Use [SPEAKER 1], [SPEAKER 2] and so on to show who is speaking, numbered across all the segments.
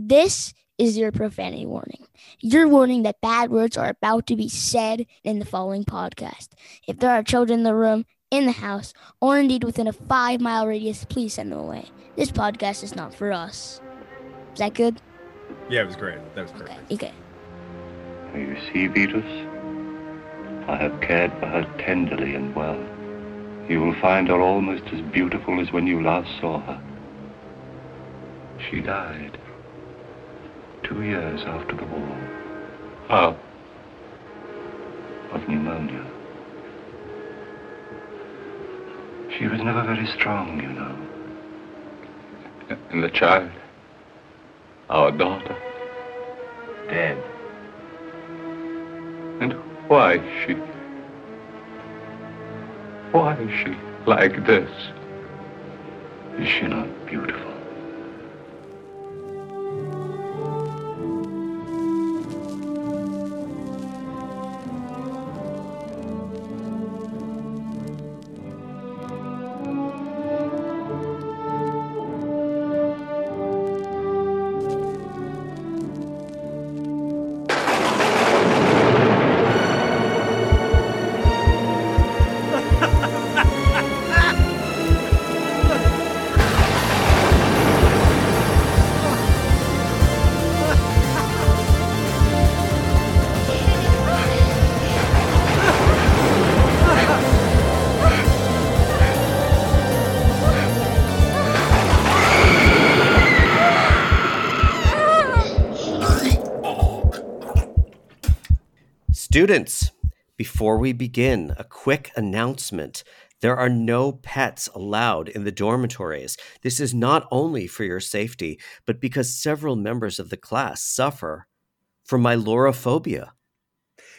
[SPEAKER 1] This is your profanity warning. Your warning that bad words are about to be said in the following podcast. If there are children in the room, in the house, or indeed within a five mile radius, please send them away. This podcast is not for us. Is that good?
[SPEAKER 2] Yeah, it was great. That was perfect.
[SPEAKER 1] Okay. okay.
[SPEAKER 3] You see, Vitus, I have cared for her tenderly and well. You will find her almost as beautiful as when you last saw her. She died two years after the war. How? Of pneumonia. She was never very strong, you know. And the child, our daughter, dead. And why is she? Why is she like this? Is she not beautiful?
[SPEAKER 4] Students, before we begin, a quick announcement. There are no pets allowed in the dormitories. This is not only for your safety, but because several members of the class suffer from ailurophobia.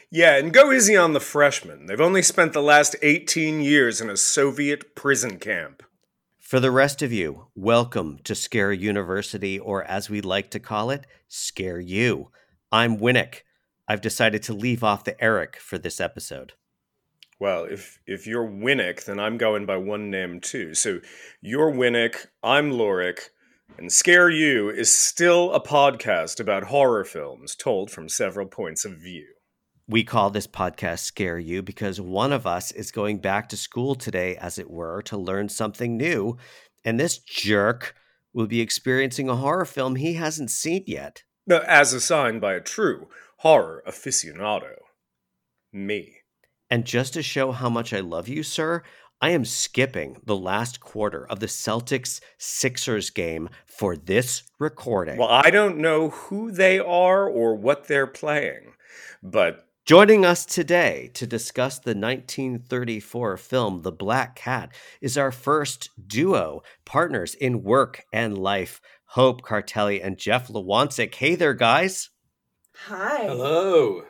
[SPEAKER 2] Yeah, and go easy on the freshmen. They've only spent the last 18 years in a Soviet prison camp.
[SPEAKER 4] For the rest of you, welcome to Scare University, or as we like to call it, Scare You. I'm Winnick. I've decided to leave off the Eric for this episode.
[SPEAKER 2] Well, if if you're Winnick, then I'm going by one name too. So you're Winnick, I'm Lorik, and Scare You is still a podcast about horror films told from several points of view.
[SPEAKER 4] We call this podcast Scare You because one of us is going back to school today, as it were, to learn something new. And this jerk will be experiencing a horror film he hasn't seen yet.
[SPEAKER 2] As assigned by a true horror aficionado. Me.
[SPEAKER 4] And just to show how much I love you, sir, I am skipping the last quarter of the Celtics Sixers game for this recording.
[SPEAKER 2] Well, I don't know who they are or what they're playing, but.
[SPEAKER 4] Joining us today to discuss the 1934 film The Black Cat is our first duo partners in work and life, Hope Cartelli and Jeff Lewonczyk. Hey there, guys.
[SPEAKER 5] Hi.
[SPEAKER 2] Hello.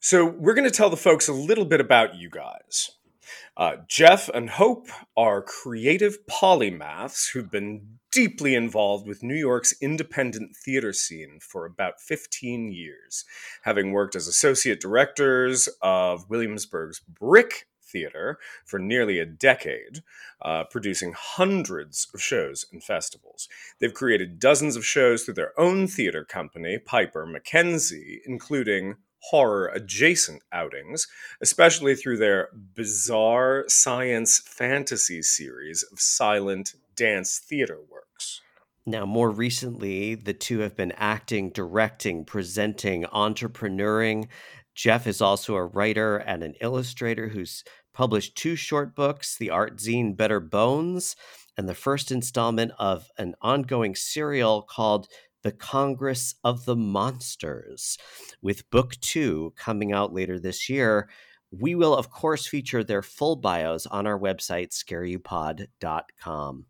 [SPEAKER 2] So, we're going to tell the folks a little bit about you guys. Uh, Jeff and Hope are creative polymaths who've been deeply involved with New York's independent theater scene for about 15 years, having worked as associate directors of Williamsburg's Brick Theater for nearly a decade, uh, producing hundreds of shows and festivals. They've created dozens of shows through their own theater company, Piper McKenzie, including horror adjacent outings, especially through their bizarre science fantasy series of silent dance theater works.
[SPEAKER 4] Now, more recently, the two have been acting, directing, presenting, entrepreneuring. Jeff is also a writer and an illustrator who's published two short books the art zine Better Bones, and the first installment of an ongoing serial called The Congress of the Monsters. With book two coming out later this year, we will, of course, feature their full bios on our website, scareyoupod.com.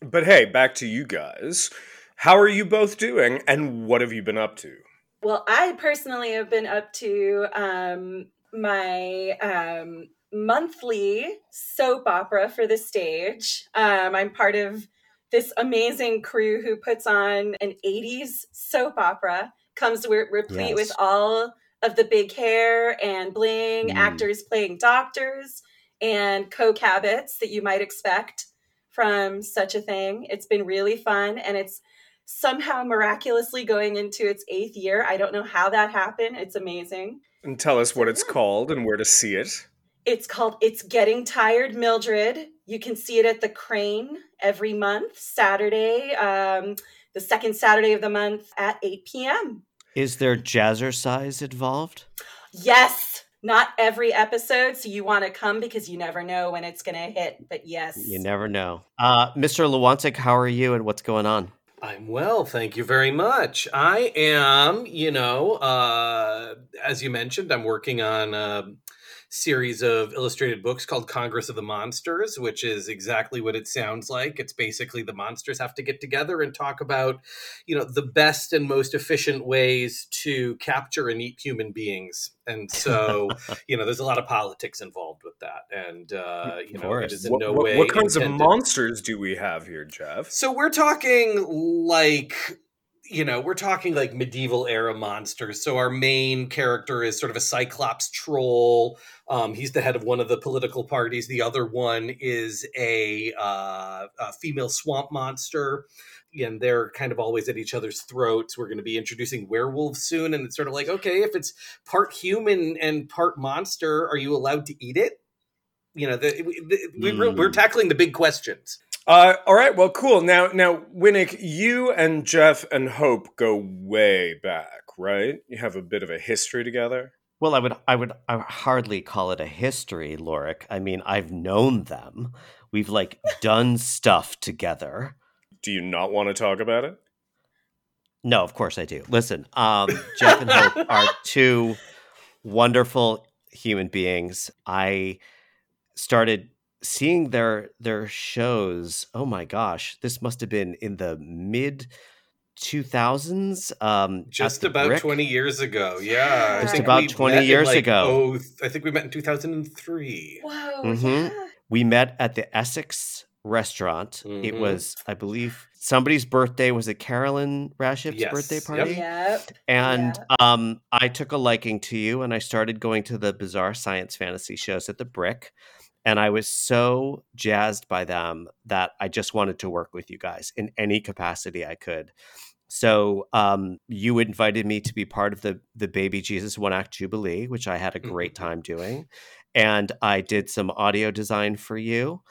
[SPEAKER 2] But hey, back to you guys. How are you both doing, and what have you been up to?
[SPEAKER 5] Well, I personally have been up to um, my um, monthly soap opera for the stage. Um, I'm part of this amazing crew who puts on an 80s soap opera, comes re- replete yes. with all of the big hair and bling, mm. actors playing doctors, and habits that you might expect from such a thing. It's been really fun and it's somehow miraculously going into its eighth year. I don't know how that happened. It's amazing.
[SPEAKER 2] And tell us what it's called and where to see it.
[SPEAKER 5] It's called It's Getting Tired, Mildred. You can see it at the Crane every month, Saturday, um, the second Saturday of the month at 8 p.m.
[SPEAKER 4] Is there jazzercise involved?
[SPEAKER 5] Yes, not every episode. So you want to come because you never know when it's going to hit. But yes.
[SPEAKER 4] You never know. Uh, Mr. Lewonczyk, how are you and what's going on?
[SPEAKER 6] I'm well, thank you very much. I am, you know, uh, as you mentioned, I'm working on a series of illustrated books called Congress of the Monsters, which is exactly what it sounds like. It's basically the monsters have to get together and talk about, you know, the best and most efficient ways to capture and eat human beings. And so, you know, there's a lot of politics involved with that. And, uh, you know, it is in
[SPEAKER 2] what,
[SPEAKER 6] no
[SPEAKER 2] what,
[SPEAKER 6] way.
[SPEAKER 2] what kinds
[SPEAKER 6] intended-
[SPEAKER 2] of monsters do we have here, Jeff?
[SPEAKER 6] So we're talking like you know, we're talking like medieval era monsters. So our main character is sort of a cyclops troll. Um, he's the head of one of the political parties. The other one is a, uh, a female swamp monster. And they're kind of always at each other's throats. We're going to be introducing werewolves soon. And it's sort of like, okay, if it's part human and part monster, are you allowed to eat it? You know, the, the, we, we're, we're
[SPEAKER 4] Mm.
[SPEAKER 6] tackling the big questions.
[SPEAKER 2] Uh, all right, well, cool. Now, now, Winnick, you and Jeff and Hope go way back, right? You have a bit of a history together.
[SPEAKER 4] Well, I would, I would, I would hardly call it a history, Lorik. I mean, I've known them. We've like done stuff together.
[SPEAKER 2] Do you not want to talk about it?
[SPEAKER 4] No, of course I do. Listen, um, Jeff and Hope are two wonderful human beings. I started seeing their their shows. Oh my gosh, this must have been in the mid 2000s. Um,
[SPEAKER 6] Just about
[SPEAKER 4] Brick.
[SPEAKER 6] 20 years ago. Yeah. I
[SPEAKER 5] Just
[SPEAKER 4] about 20 years
[SPEAKER 6] like,
[SPEAKER 4] ago.
[SPEAKER 6] Oh, I think we met in 2003.
[SPEAKER 5] Whoa.
[SPEAKER 4] Mhm.
[SPEAKER 5] Yeah.
[SPEAKER 4] We met at the Essex restaurant. It
[SPEAKER 6] Mhm.
[SPEAKER 4] was, I believe, somebody's birthday. Was it Carolyn Raship's
[SPEAKER 6] Yes.
[SPEAKER 4] birthday party?
[SPEAKER 5] Yep.
[SPEAKER 4] And um, I took a liking to you, and I started going to the bizarre science fantasy shows at the Brick. And I was so jazzed by them that I just wanted to work with you guys in any capacity I could. So um, you invited me to be part of the the Baby Jesus One Act Jubilee, which I had a great time doing, and I did some audio design for you,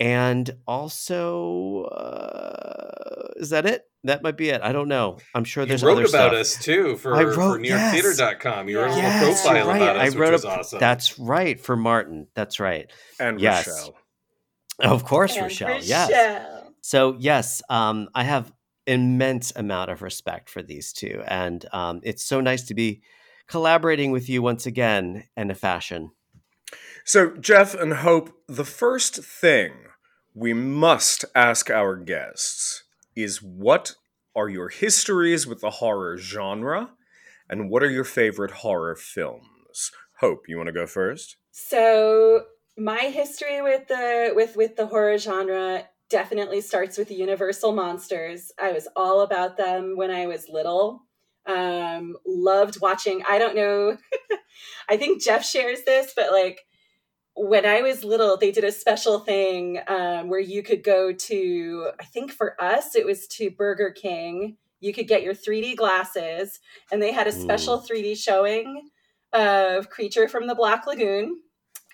[SPEAKER 4] and also uh, is that it? That might be it. I don't know. I'm sure there's
[SPEAKER 6] You
[SPEAKER 4] there's
[SPEAKER 6] wrote
[SPEAKER 4] other
[SPEAKER 6] about
[SPEAKER 4] stuff.
[SPEAKER 6] us too for,
[SPEAKER 4] I
[SPEAKER 6] for
[SPEAKER 4] wrote-
[SPEAKER 6] NewYorkTheater.com. You wrote a little
[SPEAKER 5] Yes,
[SPEAKER 4] Yes,
[SPEAKER 6] profile
[SPEAKER 4] right.
[SPEAKER 6] about us,
[SPEAKER 4] I
[SPEAKER 6] which
[SPEAKER 4] wrote
[SPEAKER 6] was
[SPEAKER 4] a,
[SPEAKER 6] awesome.
[SPEAKER 4] That's right for Martin. That's right.
[SPEAKER 2] And
[SPEAKER 4] Yes.
[SPEAKER 2] Rochelle.
[SPEAKER 4] Of course,
[SPEAKER 5] And
[SPEAKER 4] Rochelle. Yes. So yes, um, I have immense amount of respect for these two, and um, it's so nice to be collaborating with you once again in a fashion.
[SPEAKER 2] So, Jeff and Hope, the first thing we must ask our guests is what are your histories with the horror genre and what are your favorite horror films? Hope, you want to go first?
[SPEAKER 5] So my history with the with with the horror genre definitely starts with the Universal monsters. I was all about them when I was little. Um, loved watching. I don't know. I think Jeff shares this, but like when I was little, they did a special thing um, where you could go to. I think for us, it was to Burger King. You could get your 3D glasses, and they had a special 3D showing of Creature from the Black Lagoon.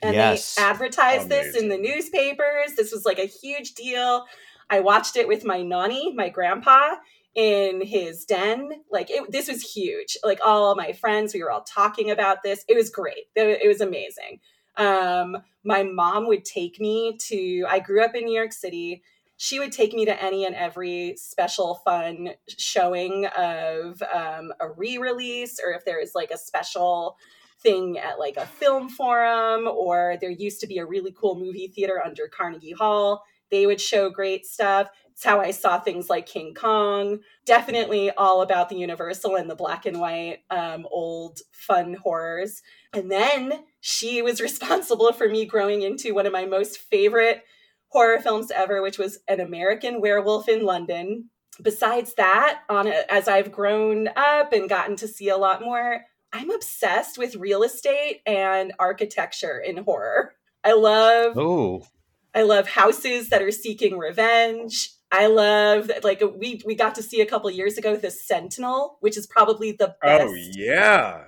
[SPEAKER 5] And
[SPEAKER 4] Yes.
[SPEAKER 5] they advertised this in the newspapers. This was like a huge deal. I watched it with my nanny, my grandpa, in his den. Like it, this was huge. Like all my friends, we were all talking about this. It was great. It was amazing. Um, my mom would take me to. I grew up in New York City. She would take me to any and every special fun showing of um, a re-release, or if there is like a special thing at like a film forum, or there used to be a really cool movie theater under Carnegie Hall. They would show great stuff. It's how I saw things like King Kong. Definitely all about the Universal and the black and white um, old fun horrors. And then she was responsible for me growing into one of my most favorite horror films ever, which was An American Werewolf in London. Besides that, on a, as I've grown up and gotten to see a lot more, I'm obsessed with real estate and architecture in horror. I love
[SPEAKER 4] Oh,
[SPEAKER 5] I love houses that are seeking revenge. I love like we we got to see a couple years ago the Sentinel, which is probably the oh, best
[SPEAKER 2] Oh yeah.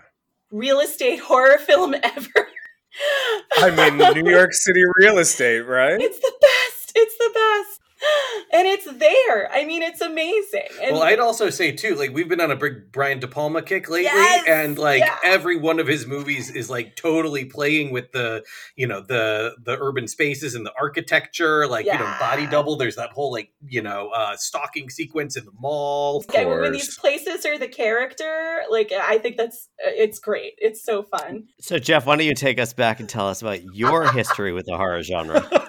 [SPEAKER 5] Real estate horror film ever.
[SPEAKER 2] I mean New York City real estate, right?
[SPEAKER 5] It's the best. It's the best. And it's there. I mean, it's amazing. And
[SPEAKER 6] well, I'd also say too, like we've been on a big Brian De Palma kick lately,
[SPEAKER 5] Yes,
[SPEAKER 6] and like
[SPEAKER 5] yeah.
[SPEAKER 6] every one of his movies is like totally playing with the, you know, the the urban spaces and the architecture. Like you know, Body Double. There's that whole like you know uh stalking sequence in the mall.
[SPEAKER 5] yeah, when these places are the character, like I think that's it's great. It's so fun.
[SPEAKER 4] So, Jeff, why don't you take us back and tell us about your history with the horror genre?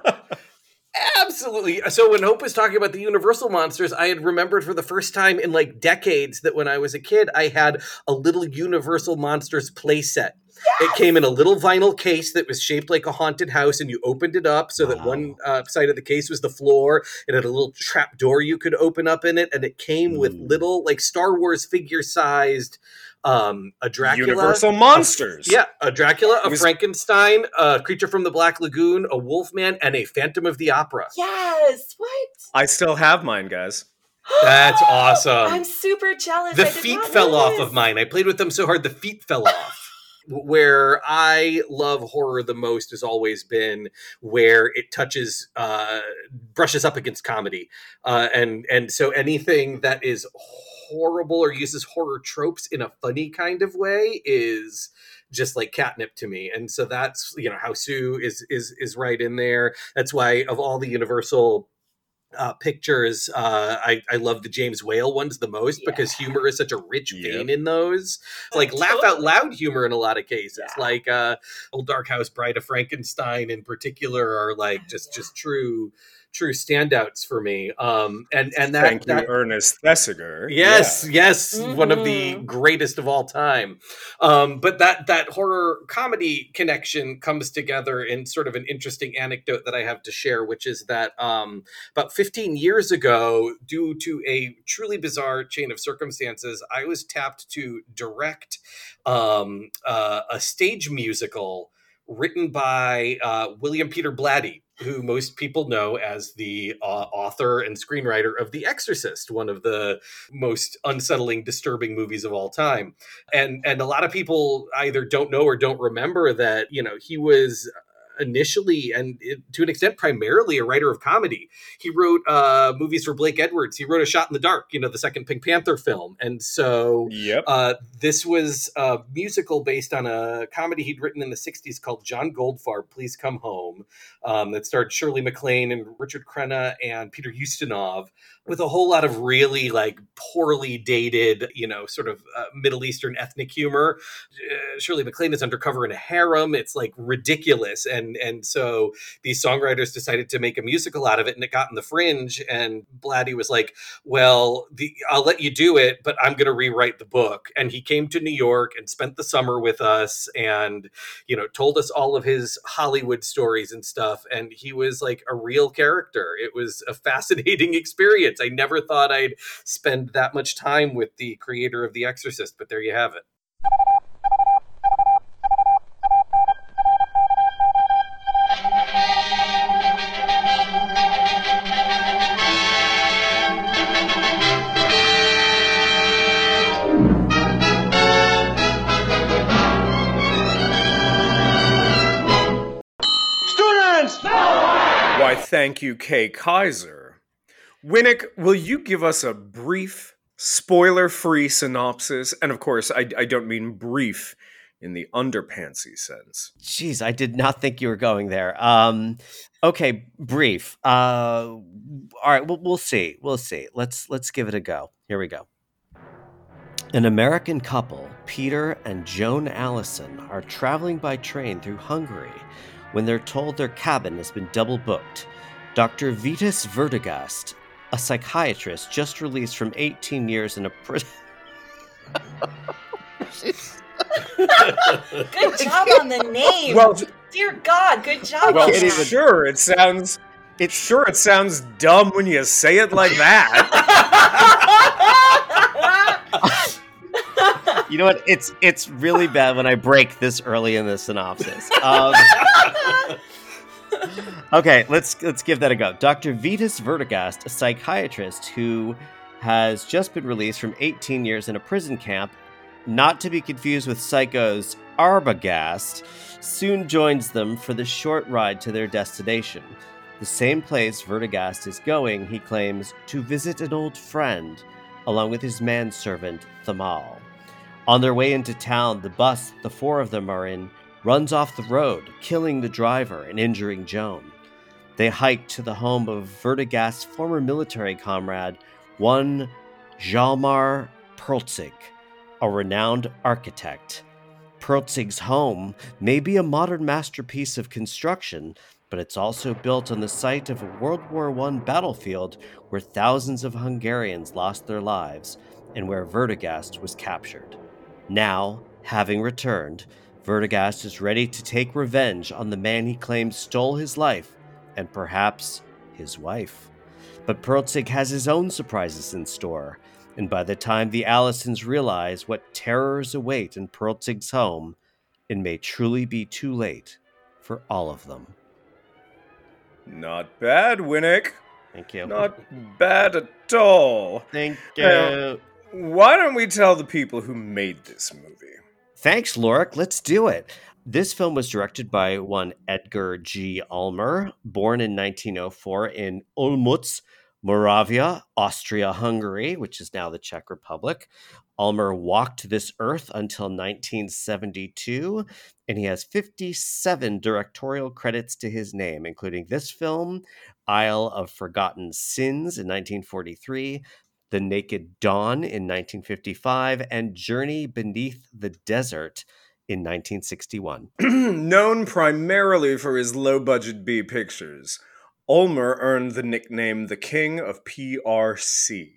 [SPEAKER 6] Absolutely. So when Hope was talking about the Universal monsters, I had remembered for the first time in like decades that when I was a kid, I had a little Universal monsters playset. It came in a little vinyl case that was shaped like a haunted house, and you opened it up so that one uh, side of the case was the floor. It had a little trap door you could open up in it, and it came with little like Star Wars figure sized um a Dracula.
[SPEAKER 2] Universal monsters.
[SPEAKER 6] Yeah, a Dracula, a
[SPEAKER 2] was-
[SPEAKER 6] Frankenstein, a creature from the Black Lagoon, a Wolfman, and a Phantom of the Opera.
[SPEAKER 5] Yes. What?
[SPEAKER 2] I still have mine, guys.
[SPEAKER 6] That's awesome.
[SPEAKER 5] I'm super jealous.
[SPEAKER 6] the
[SPEAKER 5] I
[SPEAKER 6] feet fell
[SPEAKER 5] know
[SPEAKER 6] off of mine. I played with them so hard the feet fell off. Where I love horror the most has always been where it touches, uh, brushes up against comedy, uh, and and so anything that is horrible or uses horror tropes in a funny kind of way is just like catnip to me. And so that's you know how Sue is is is right in there. That's why of all the Universal uh, pictures. Uh, I, I love the James Whale ones the most because humor is such a rich
[SPEAKER 2] Yep.
[SPEAKER 6] vein in those. Like laugh out loud humor in a lot of cases.
[SPEAKER 5] Yeah.
[SPEAKER 6] Like uh, Old Dark House, Bride of Frankenstein in particular are like just just true true standouts for me. Um, and and that
[SPEAKER 2] Thank
[SPEAKER 6] that
[SPEAKER 2] you, Ernest Thesiger.
[SPEAKER 6] Yes, yes, one of the
[SPEAKER 5] Mhm.
[SPEAKER 6] greatest of all time. Um, but that that horror comedy connection comes together in sort of an interesting anecdote that I have to share, which is that um, about 15 years ago, due to a truly bizarre chain of circumstances, I was tapped to direct um, uh, a stage musical written by uh, William Peter Blatty, who most people know as the uh, author and screenwriter of The Exorcist, one of the most unsettling, disturbing movies of all time. And and a lot of people either don't know or don't remember that you know he was initially and to an extent primarily a writer of comedy he wrote uh movies for blake edwards he wrote a shot in the dark you know the second pink panther film and so
[SPEAKER 2] Yep.
[SPEAKER 6] uh, this was a musical based on a comedy he'd written in the 60s called John Goldfarb, Please Come Home, um, that starred Shirley MacLaine and Richard Crenna and Peter Ustinov, with a whole lot of really like poorly dated, you know, sort of uh, Middle Eastern ethnic humor. Uh, Shirley MacLaine is undercover in a harem. It's like ridiculous. And, and so these songwriters decided to make a musical out of it and it got in the fringe. And Blatty was like, well, the, I'll let you do it, but I'm going to rewrite the book. And he came to New York and spent the summer with us and, you know, told us all of his Hollywood stories and stuff. And he was like a real character. It was a fascinating experience. I never thought I'd spend that much time with the creator of The Exorcist, but there you have it.
[SPEAKER 2] Thank you, Kay Kyser. Winnick, will you give us a brief, spoiler free synopsis? And of course, I, I don't mean brief in the underpantsy sense.
[SPEAKER 4] Jeez, I did not think you were going there. Um, okay, brief. Uh, all right, we'll, we'll see. We'll see. Let's let's give it a go. Here we go. An American couple, Peter and Joan Allison, are traveling by train through Hungary when they're told their cabin has been double booked. Dr. Vitus Werdegast, a psychiatrist just released from 18 years in a prison.
[SPEAKER 5] Good job on the name.
[SPEAKER 2] Well,
[SPEAKER 5] Dear God, good job
[SPEAKER 2] well,
[SPEAKER 5] on that.
[SPEAKER 2] sure, it sounds. It sure it sounds dumb when you say it like that.
[SPEAKER 4] You know what? It's it's really bad when I break this early in the synopsis. Um, okay, let's let's give that a go. Dr. Vitus Werdegast, a psychiatrist who has just been released from 18 years in a prison camp, not to be confused with Psycho's Arbogast, soon joins them for the short ride to their destination. The same place Werdegast is going, he claims, to visit an old friend, along with his manservant, Thamal. On their way into town, the bus the four of them are in runs off the road, killing the driver and injuring Joan. They hike to the home of Werdegast's former military comrade, one Hjalmar Poelzig, a renowned architect. Poelzig's home may be a modern masterpiece of construction, but it's also built on the site of a World War I battlefield where thousands of Hungarians lost their lives and where Werdegast was captured. Now, having returned, Werdegast is ready to take revenge on the man he claims stole his life and perhaps his wife. But Poelzig has his own surprises in store, and by the time the Allisons realize what terrors await in Poelzig's home, it may truly be too late for all of them.
[SPEAKER 2] Not bad, Winnick.
[SPEAKER 4] Thank you.
[SPEAKER 2] Not bad at all.
[SPEAKER 4] Thank you.
[SPEAKER 2] Now, why don't we tell the people who made this movie?
[SPEAKER 4] Thanks, Lorik. Let's do it. This film was directed by one Edgar G. Ulmer, born in 1904 in Olmutz, Moravia, Austria Hungary, which is now the Czech Republic. Ulmer walked this earth until 1972, and he has 57 directorial credits to his name, including this film, Isle of Forgotten Sins in 1943, The Naked Dawn in 1955, and Journey Beneath the Desert in 1961.
[SPEAKER 2] Known primarily for his low budget B pictures, Ulmer earned the nickname the King of PRC,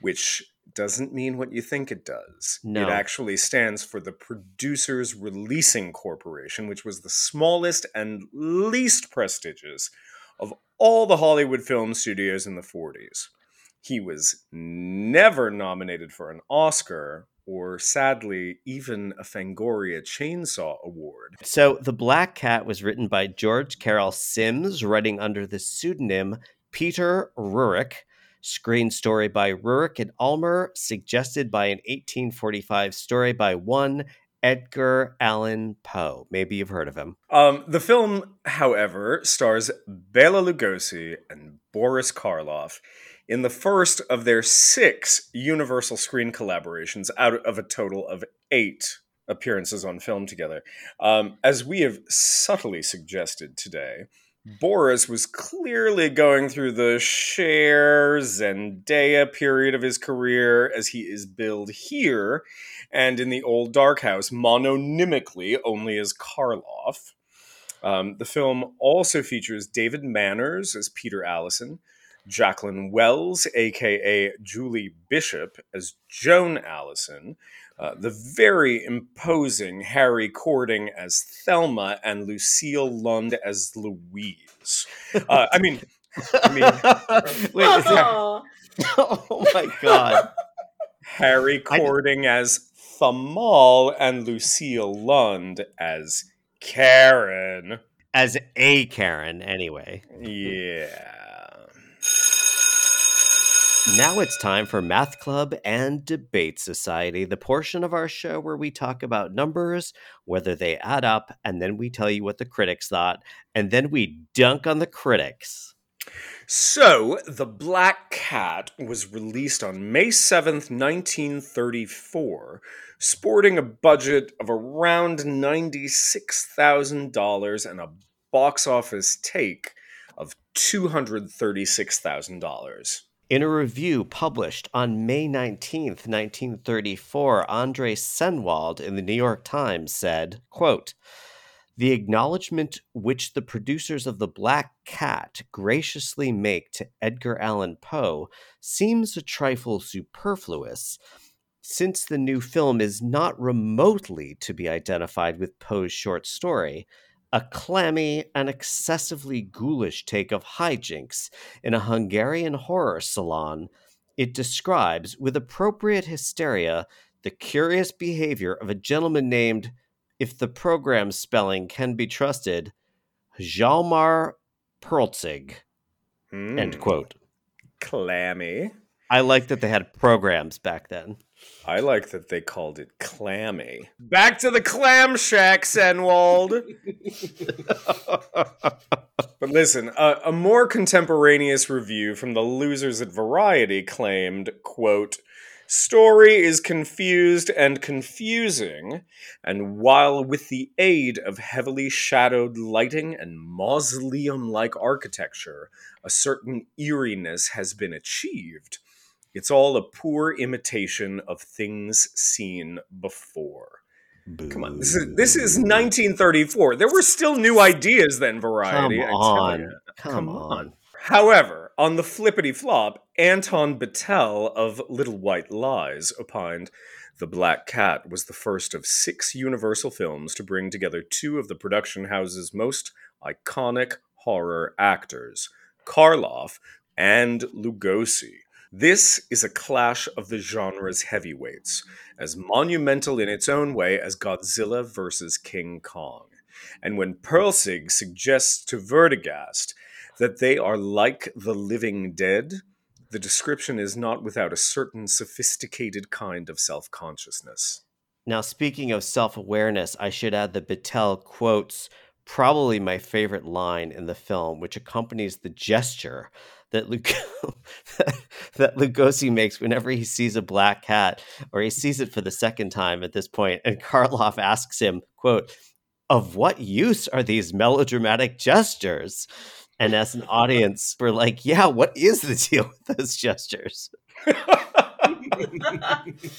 [SPEAKER 2] which doesn't mean what you think it does.
[SPEAKER 4] No.
[SPEAKER 2] It actually stands for the Producers Releasing Corporation, which was the smallest and least prestigious of all the Hollywood film studios in the 40s. He was never nominated for an Oscar or, sadly, even a Fangoria Chainsaw Award.
[SPEAKER 4] So, The Black Cat was written by George Carol Sims, writing under the pseudonym Peter Ruric. Screen story by Ruric and Ulmer, suggested by an 1845 story by one Edgar Allan Poe. Maybe you've heard of him.
[SPEAKER 2] Um, the film, however, stars Bela Lugosi and Boris Karloff in the first of their six Universal screen collaborations out of a total of eight appearances on film together. Um, as we have subtly suggested today, Boris was clearly going through the Cher Zendaya period of his career as he is billed here and in the old Dark House mononymically only as Karloff. Um, the film also features David Manners as Peter Allison, Jacqueline Wells, aka Julie Bishop, as Joan Allison, uh, the very imposing Harry Cording as Thelma, and Lucille Lund as Louise. Uh, I mean, I mean,
[SPEAKER 4] Wait, is there-
[SPEAKER 5] Aw.
[SPEAKER 4] oh my god.
[SPEAKER 2] Harry
[SPEAKER 4] I-
[SPEAKER 2] Cording as Thamal and Lucille Lund as Karen.
[SPEAKER 4] As a Karen, anyway.
[SPEAKER 2] Yeah.
[SPEAKER 4] Now it's time for Math Club and Debate Society, the portion of our show where we talk about numbers, whether they add up, and then we tell you what the critics thought, and then we dunk on the critics.
[SPEAKER 2] So, The Black Cat was released on May 7th, 1934, sporting a budget of around $96,000 and a box office take of $236,000.
[SPEAKER 4] In a review published on May 19th, 1934, Andre Sennwald in the New York Times said, quote, the acknowledgement which the producers of The Black Cat graciously make to Edgar Allan Poe seems a trifle superfluous, since the new film is not remotely to be identified with Poe's short story, a clammy and excessively ghoulish take of hijinks in a Hungarian horror salon, it describes with appropriate hysteria the curious behavior of a gentleman named, if the program spelling can be trusted, Hjalmar Poelzig. End
[SPEAKER 2] Hmm,
[SPEAKER 4] quote.
[SPEAKER 2] Clammy.
[SPEAKER 4] I like that they had programs back then.
[SPEAKER 2] I like that they called it clammy. Back to the clam shack, Sennwald. but listen, a, a more contemporaneous review from the losers at Variety claimed, quote, Story is confused and confusing, and while with the aid of heavily shadowed lighting and mausoleum like architecture, a certain eeriness has been achieved, it's all a poor imitation of things seen before. Come on, this is this is 1934. There were still new ideas then, Variety. Tell
[SPEAKER 4] on. Come,
[SPEAKER 2] Come
[SPEAKER 4] on.
[SPEAKER 2] on. However, on the flippity flop, Anton Bitel of Little White Lies opined The Black Cat was the first of six Universal films to bring together two of the production house's most iconic horror actors, Karloff and Lugosi. This is a clash of the genre's heavyweights, as monumental in its own way as Godzilla vs. King Kong. And when Poelzig suggests to Werdegast that they are like the living dead, the description is not without a certain sophisticated kind of self consciousness.
[SPEAKER 4] Now, speaking of self awareness, I should add that Bitel quotes probably my favorite line in the film, which accompanies the gesture that Lug- that Lugosi makes whenever he sees a black cat, or he sees it for the second time at this point, and Karloff asks him, "quote Of what use are these melodramatic gestures?" And as an audience, we're like, "Yeah, what is the deal with those gestures?"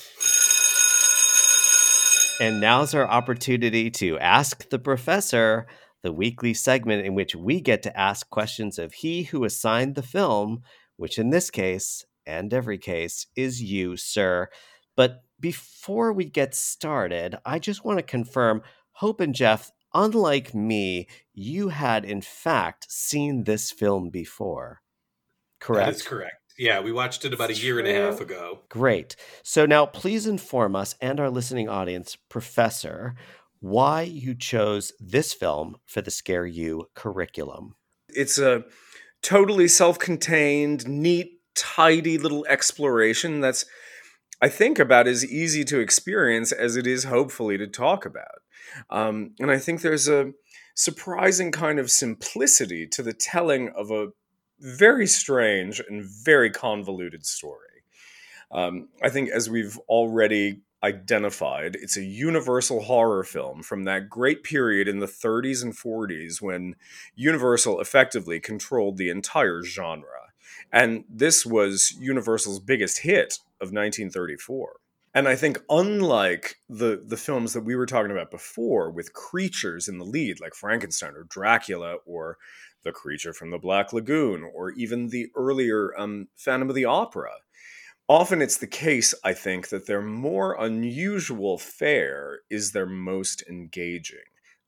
[SPEAKER 4] And now's our opportunity to ask the professor, the weekly segment in which we get to ask questions of he who assigned the film, which in this case, and every case, is you, sir. But before we get started, I just want to confirm Hope and Jeff, unlike me, you had in fact seen this film before. Correct?
[SPEAKER 6] That is correct. Yeah, we watched it about a year and a half ago.
[SPEAKER 4] Great. So now please inform us and our listening audience, Professor, why you chose this film for the Scare You curriculum.
[SPEAKER 2] It's a totally self contained, neat, tidy little exploration that's, I think, about as easy to experience as it is hopefully to talk about. Um, and I think there's a surprising kind of simplicity to the telling of a very strange and very convoluted story. Um, I think, as we've already identified, it's a universal horror film from that great period in the 30s and 40s when Universal effectively controlled the entire genre. And this was Universal's biggest hit of 1934. And I think, unlike the, the films that we were talking about before, with creatures in the lead, like Frankenstein or Dracula or The Creature from the Black Lagoon, or even the earlier um, Phantom of the Opera, often it's the case, I think, that their more unusual fare is their most engaging,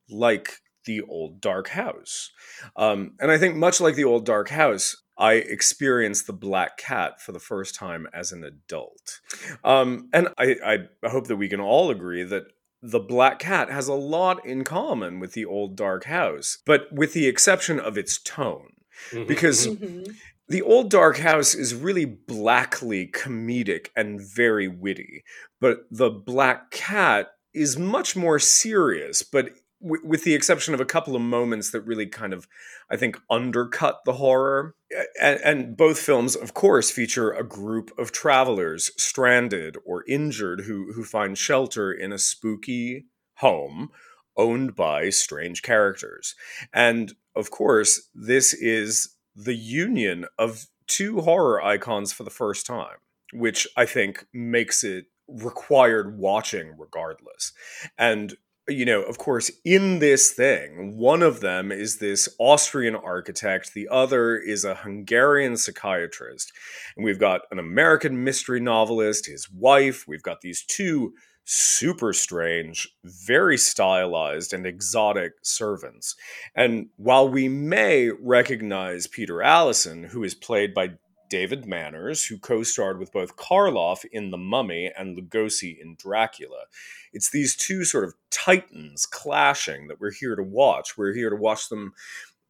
[SPEAKER 2] like the old Dark House. Um, and I think, much like the old Dark House, I experienced the Black Cat for the first time as an adult. Um, and I, I hope that we can all agree that the Black Cat has a lot in common with the old Dark House, but with the exception of its tone.
[SPEAKER 6] Mhm.
[SPEAKER 2] Because
[SPEAKER 5] Mhm.
[SPEAKER 2] The old dark house is really blackly comedic and very witty but the black cat is much more serious but w- with the exception of a couple of moments that really kind of i think undercut the horror. And, and both films of course feature a group of travelers stranded or injured who who find shelter in a spooky home owned by strange characters. And of course this is the union of two horror icons for the first time, which I think makes it required watching regardless. And you know, of course, in this thing, one of them is this Austrian architect, the other is a Hungarian psychiatrist. And we've got an American mystery novelist, his wife, we've got these two super strange, very stylized, and exotic servants. And while we may recognize Peter Allison, who is played by David Manners, who co starred with both Karloff in The Mummy and Lugosi in Dracula. It's these two sort of titans clashing that we're here to watch. We're here to watch them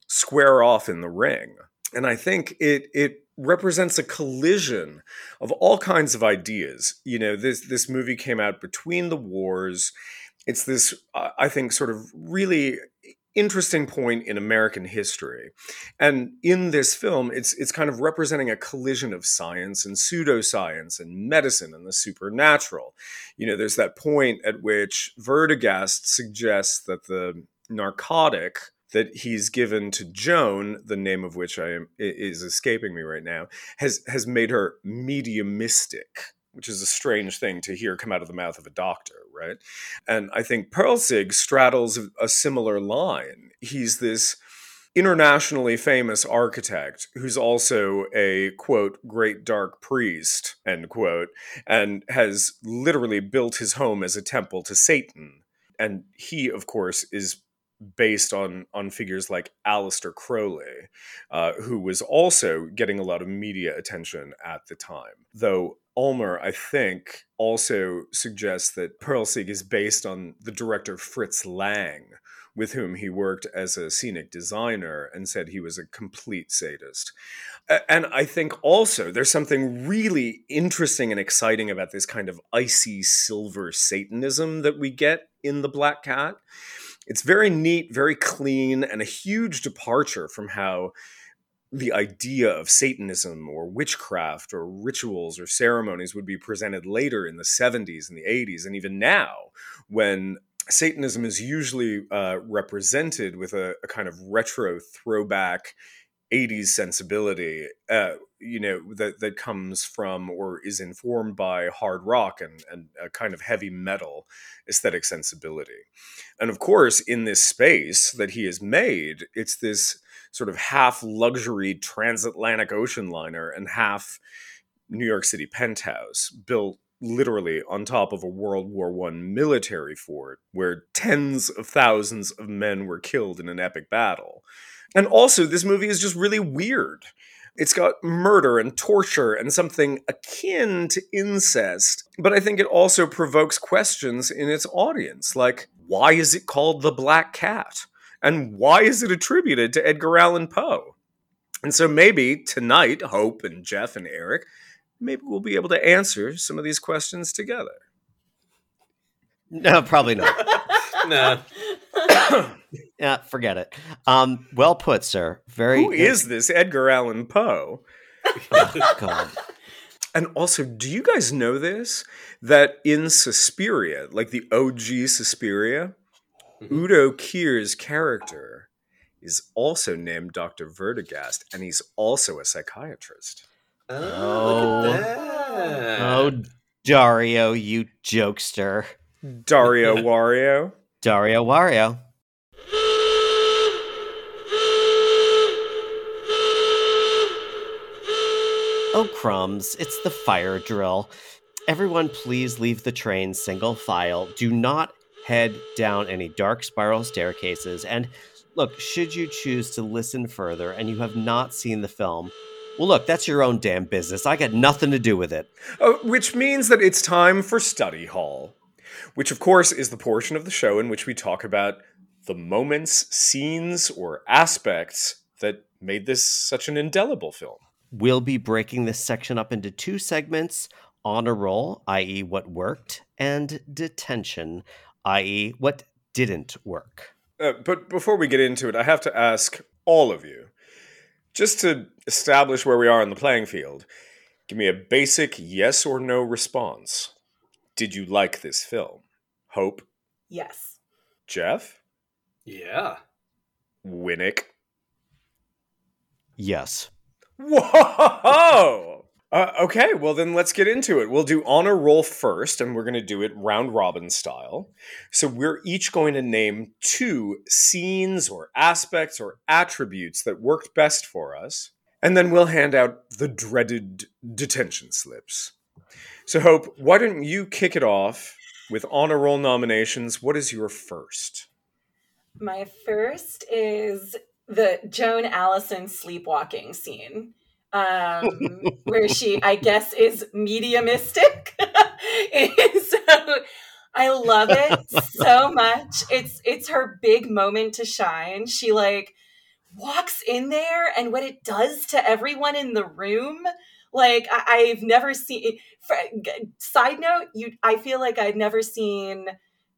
[SPEAKER 2] square off in the ring. And I think it, it represents a collision of all kinds of ideas. You know, this, this movie came out between the wars. It's this, I think, sort of really interesting point in American history. And in this film, it's it's kind of representing a collision of science and pseudoscience and medicine and the supernatural. You know, there's that point at which Werdegast suggests that the narcotic that he's given to Joan, the name of which I am is escaping me right now, has has made her mediumistic which is a strange thing to hear come out of the mouth of a doctor, right? And I think Poelzig straddles a similar line. He's this internationally famous architect who's also a quote great dark priest end quote and has literally built his home as a temple to satan and he of course is based on on figures like Aleister Crowley, uh, who was also getting a lot of media attention at the time. Though Ulmer, I think, also suggests that Poelzig is based on the director Fritz Lang, with whom he worked as a scenic designer and said he was a complete sadist. And I think also there's something really interesting and exciting about this kind of icy silver Satanism that we get in The Black Cat. It's very neat, very clean, and a huge departure from how the idea of Satanism or witchcraft or rituals or ceremonies would be presented later in the 70s and the 80s, and even now, when Satanism is usually uh, represented with a, a, kind of retro throwback 80s sensibility, uh, you know, that, that comes from or is informed by hard rock and, and a kind of heavy metal aesthetic sensibility. And of course, in this space that he has made, it's this sort of half luxury transatlantic ocean liner and half New York City penthouse built literally on top of a World War One military fort where tens of thousands of men were killed in an epic battle. And also, this movie is just really weird. It's got murder and torture and something akin to incest, but I think it also provokes questions in its audience like, why is it called The Black Cat? And why is it attributed to Edgar Allan Poe? And so maybe tonight, Hope and Jeff and Eric, maybe we'll be able to answer some of these questions together.
[SPEAKER 4] No, probably not.
[SPEAKER 6] no.
[SPEAKER 4] yeah, forget it. Um, well put, sir. Very.
[SPEAKER 2] Who is this Edgar Allan Poe? oh, God. And also, do you guys know this? That in Suspiria, like the OG Suspiria, Mm-hmm. Udo Kier's character is also named Dr. Verdigast, and he's also a psychiatrist.
[SPEAKER 4] Oh, oh, oh Dario, you jokester.
[SPEAKER 2] Dario Wario.
[SPEAKER 4] Dario Wario. Oh, crumbs, it's the fire drill. Everyone, please leave the train single file. Do not head down any dark spiral staircases. And look, should you choose to listen further and you have not seen the film, well, look, that's your own damn business. I got nothing to do with it.
[SPEAKER 2] Uh, which means that it's time for study hall, which, of course, is the portion of the show in which we talk about the moments, scenes, or aspects that made this such an indelible film.
[SPEAKER 4] We'll be breaking this section up into two segments honor roll, i.e., what worked, and detention, i.e., what didn't work.
[SPEAKER 2] Uh, but before we get into it, I have to ask all of you, just to establish where we are in the playing field, give me a basic yes or no response. Did you like this film? Hope?
[SPEAKER 5] Yes.
[SPEAKER 2] Jeff?
[SPEAKER 6] Yeah.
[SPEAKER 2] Winnick?
[SPEAKER 4] Yes.
[SPEAKER 2] Whoa! Uh, okay, well then let's get into it. We'll do honor roll first, and we're going to do it round robin style. So we're each going to name two scenes or aspects or attributes that worked best for us, and then we'll hand out the dreaded detention slips. So Hope, why don't you kick it off with honor roll nominations? What is your first?
[SPEAKER 5] My first is the Joan Allison sleepwalking scene um, where she, I guess, is mediumistic. so I love it so much. It's it's her big moment to shine. She like walks in there, and what it does to everyone in the room. Like I, have never seen. For, side note, you. I feel like I'd never seen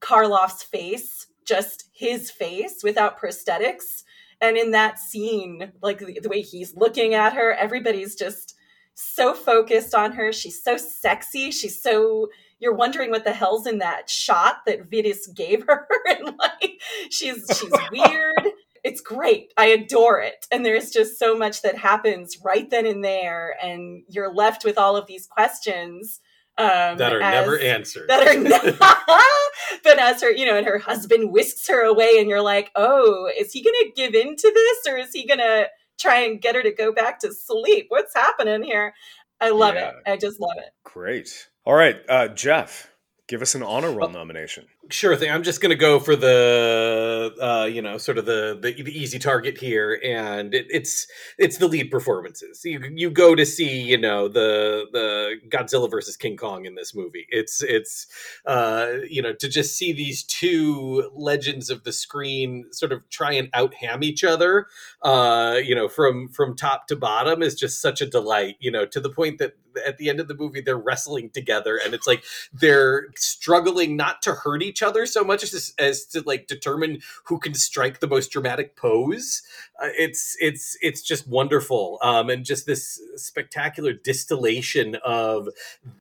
[SPEAKER 5] Karloff's face, just his face without prosthetics and in that scene like the, the, way he's looking at her everybody's just so focused on her she's so sexy she's so you're wondering what the hell's in that shot that Vitus gave her and like she's she's weird it's great i adore it and there's just so much that happens right then and there and you're left with all of these questions
[SPEAKER 6] um, that are as, never answered.
[SPEAKER 5] That are not. but as her, you know, and her husband whisks her away, and you're like, oh, is he going to give in to this, or is he going to try and get her to go back to sleep? What's happening here? I love yeah. it. I just love it.
[SPEAKER 2] Great. All right, uh, Jeff, give us an honor roll nomination.
[SPEAKER 6] Sure thing. I'm just going to go for the, uh, you know, sort of the, the, the easy target here, and it, it's it's the lead performances. You you go to see, you know, the the Godzilla versus King Kong in this movie. It's it's uh, you know to just see these two legends of the screen sort of try and out ham each other, uh, you know, from from top to bottom is just such a delight. You know, to the point that at the end of the movie they're wrestling together, and it's like they're struggling not to hurt each other so much as, as to like determine who can strike the most dramatic pose. Uh, it's it's it's just wonderful, um, and just this spectacular distillation of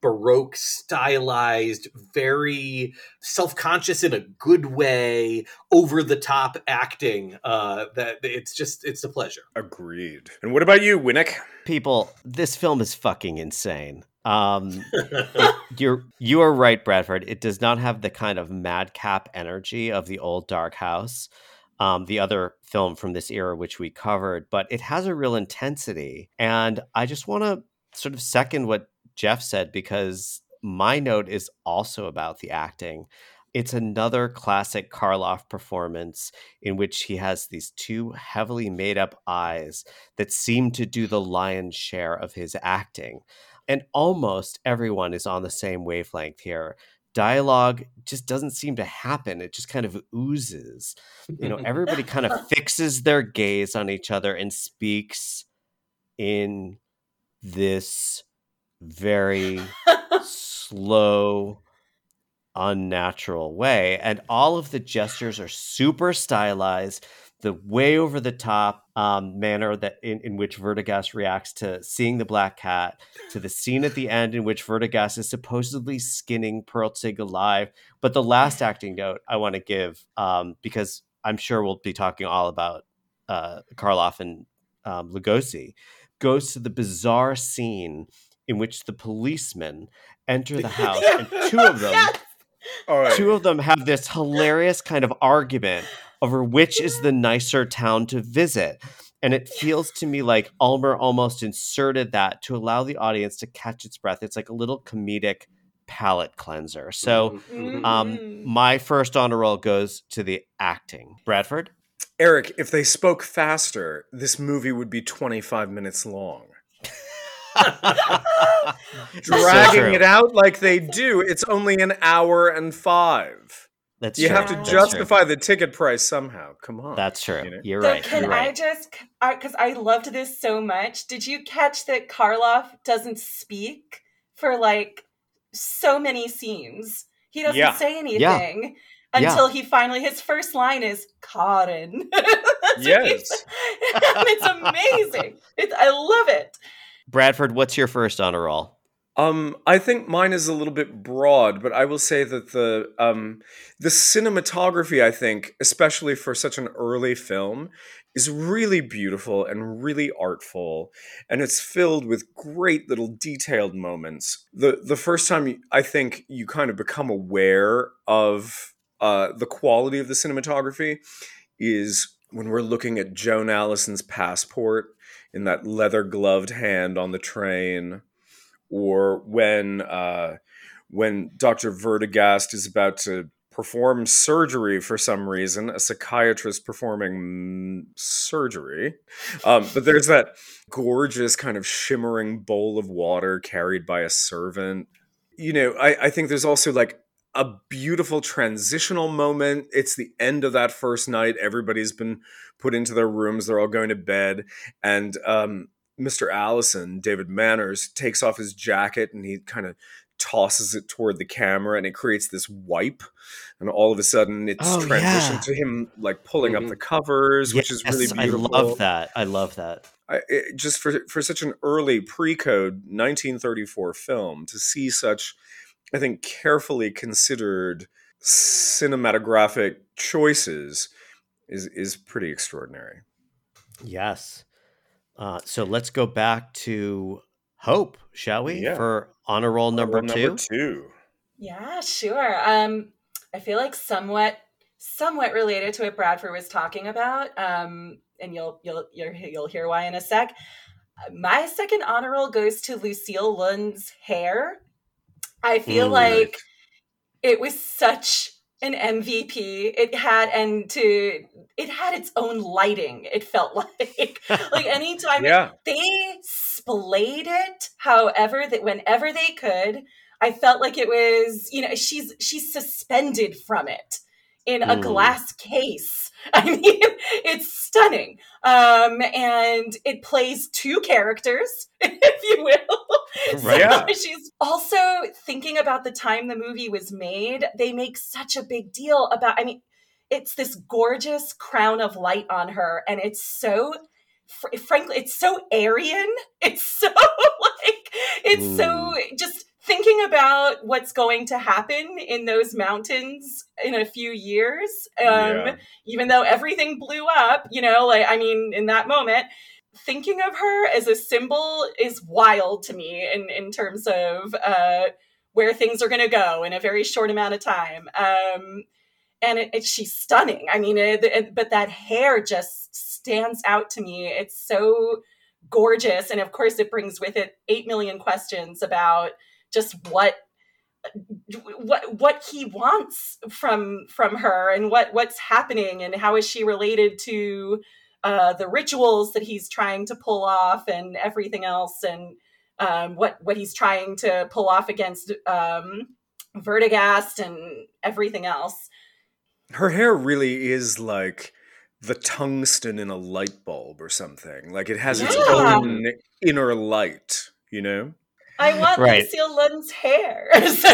[SPEAKER 6] baroque stylized, very self conscious in a good way, over the top acting. Uh, that it's just it's a pleasure.
[SPEAKER 2] Agreed. And what about you, Winnick?
[SPEAKER 4] People, this film is fucking insane. Um, it, you're you are right, Bradford. It does not have the kind of madcap energy of the old Dark House, um, the other film from this era which we covered, but it has a real intensity. And I just want to sort of second what Jeff said because my note is also about the acting. It's another classic Karloff performance in which he has these two heavily made up eyes that seem to do the lion's share of his acting and almost everyone is on the same wavelength here. Dialogue just doesn't seem to happen it just kind of oozes. You know everybody kind of fixes their gaze on each other and speaks in this very slow unnatural way and all of the gestures are super stylized the way over the top um, manner that in, in which Werdegast reacts to seeing the black cat, to the scene at the end in which Werdegast is supposedly skinning Poelzig alive. But the last acting note I want to give, um, because I'm sure we'll be talking all about uh, Karloff and um, Lugosi, goes to the bizarre scene in which the policemen enter the house and two of them. Yes! Two of them have this hilarious kind of argument over which is the nicer town to visit. And it feels to me like Ulmer almost inserted that to allow the audience to catch its breath. It's like a little comedic palate cleanser. So, mm-hmm. um, mm-hmm. my first honor roll goes to the acting. Bradford?
[SPEAKER 2] Eric, if they spoke faster, this movie would be 25 minutes long. Dragging so it out like they do, it's only an hour and five. That's you true. have to That's justify true. the ticket price somehow. Come on.
[SPEAKER 4] That's true. You know? You're so right.
[SPEAKER 5] Can
[SPEAKER 4] You're right.
[SPEAKER 5] I just because I, I loved this so much. Did you catch that Karloff doesn't speak for like so many scenes? He doesn't yeah. say anything. Yeah. Until yeah. he finally, his first line is Karen.
[SPEAKER 2] yes,
[SPEAKER 5] it's amazing. It's, I love it.
[SPEAKER 4] Bradford, what's your first honor roll?
[SPEAKER 2] Um, I think mine is a little bit broad, but I will say that the um, the cinematography, I think, especially for such an early film, is really beautiful and really artful, and it's filled with great little detailed moments. the The first time I think you kind of become aware of uh, the quality of the cinematography is when we're looking at Joan Allison's passport in that leather gloved hand on the train or when uh, when Dr. Werdegast is about to perform surgery for some reason, a psychiatrist performing surgery. Um, but there's that gorgeous kind of shimmering bowl of water carried by a servant. You know, I, I think there's also like a beautiful transitional moment. It's the end of that first night. Everybody's been put into their rooms. They're all going to bed. And um, Mr. Allison, David Manners, takes off his jacket and he kind of tosses it toward the camera and it creates this wipe and all of a sudden it's
[SPEAKER 4] Oh,
[SPEAKER 2] transitioned
[SPEAKER 4] yeah.
[SPEAKER 2] to him like pulling
[SPEAKER 6] Mhm.
[SPEAKER 2] up the covers which is really beautiful
[SPEAKER 4] I love that. I love that.
[SPEAKER 2] I, it, just for for such an early pre-code 1934 film to see such i think carefully considered cinematographic choices is is pretty extraordinary
[SPEAKER 4] Yes. Uh, so let's go back to Hope, shall we?
[SPEAKER 2] Yeah.
[SPEAKER 4] For honor roll number
[SPEAKER 2] Well,
[SPEAKER 4] two.
[SPEAKER 2] number two
[SPEAKER 5] Yeah, sure. Um, I feel like somewhat somewhat related to what Bradford was talking about. Um, and you'll you'll you'll you'll hear why in a sec. My second honor roll goes to Lucille Lund's hair. I feel
[SPEAKER 4] Mm.
[SPEAKER 5] like it was such an MVP. It had and to it had its own lighting. It felt like like anytime
[SPEAKER 2] yeah
[SPEAKER 5] they splayed it however that whenever they could i felt like it was you know she's she's suspended from it in a
[SPEAKER 4] Mm.
[SPEAKER 5] glass case i mean it's stunning um and it plays two characters if you will
[SPEAKER 4] Right.
[SPEAKER 2] Yeah.
[SPEAKER 5] she's also thinking about the time the movie was made they make such a big deal about i mean it's this gorgeous crown of light on her and it's so fr- frankly it's so aryan it's so like it's so just thinking about what's going to happen in those mountains in a few years um
[SPEAKER 2] Yeah.
[SPEAKER 5] even though everything blew up you know like i mean in that moment thinking of her as a symbol is wild to me in in terms of uh where things are going to go in a very short amount of time um and it, it, she's stunning. I mean, it, but that hair just stands out to me. It's so gorgeous, and of course, it brings with it eight million questions about just what what what he wants from from her and what what's happening and how is she related to uh, the rituals that he's trying to pull off and everything else and um, what what he's trying to pull off against um, Werdegast and everything else.
[SPEAKER 2] her hair really is like the tungsten in a light bulb or something. Like it has its own inner light you know
[SPEAKER 5] I want
[SPEAKER 4] Right.
[SPEAKER 5] Lucille Lund's hair. so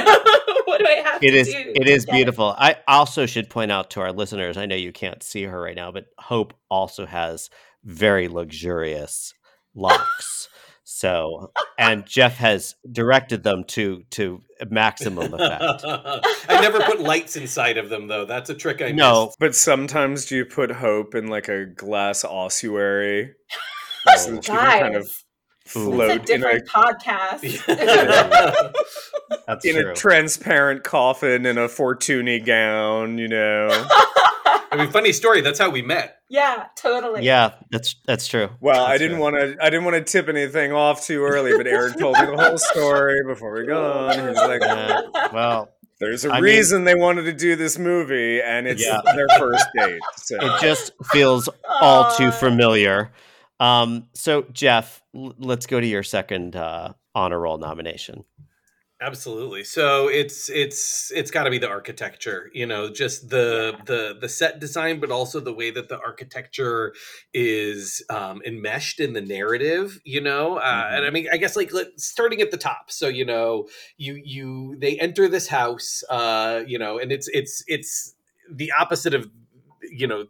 [SPEAKER 5] what do I have
[SPEAKER 4] It
[SPEAKER 5] to
[SPEAKER 4] is
[SPEAKER 5] do?
[SPEAKER 4] it is
[SPEAKER 5] to get
[SPEAKER 4] beautiful. I also should point out to our listeners, I know you can't see her right now, but Hope also has very luxurious locks. So and Jeff has directed them to to maximum effect.
[SPEAKER 6] I never put lights inside of them though. That's a trick I
[SPEAKER 4] No.
[SPEAKER 6] missed.
[SPEAKER 2] but sometimes do you put hope in like a glass ossuary
[SPEAKER 4] Oh,
[SPEAKER 2] so that she can kind of
[SPEAKER 5] Guys,
[SPEAKER 4] Ooh.
[SPEAKER 2] Float
[SPEAKER 5] it's a
[SPEAKER 2] in a
[SPEAKER 5] different podcast.
[SPEAKER 4] That's
[SPEAKER 2] in
[SPEAKER 4] true.
[SPEAKER 2] a transparent coffin in a fortuny gown you know
[SPEAKER 6] I mean, funny story. That's how we met.
[SPEAKER 5] yeah, totally.
[SPEAKER 4] yeah, that's that's true.
[SPEAKER 2] well i didn't want to i didn't want to tip anything off too early but eric told me the whole story before we go on he's like
[SPEAKER 4] Yeah, well,
[SPEAKER 2] there's a
[SPEAKER 4] I mean-
[SPEAKER 2] reason they wanted to do this movie and it's
[SPEAKER 4] Yeah.
[SPEAKER 2] their first date so
[SPEAKER 4] it just feels all too
[SPEAKER 5] Aw.
[SPEAKER 4] familiar. Um, so Jeff, l- let's go to your second uh, honor roll nomination.
[SPEAKER 6] Absolutely. So it's it's it's got to be the architecture, you know, just the the the set design, but also the way that the architecture is um, enmeshed in the narrative, you know. Uh, And I mean, I guess like let, starting at the top. So you know, you you they enter this house, uh, you know, and it's it's it's the opposite of you know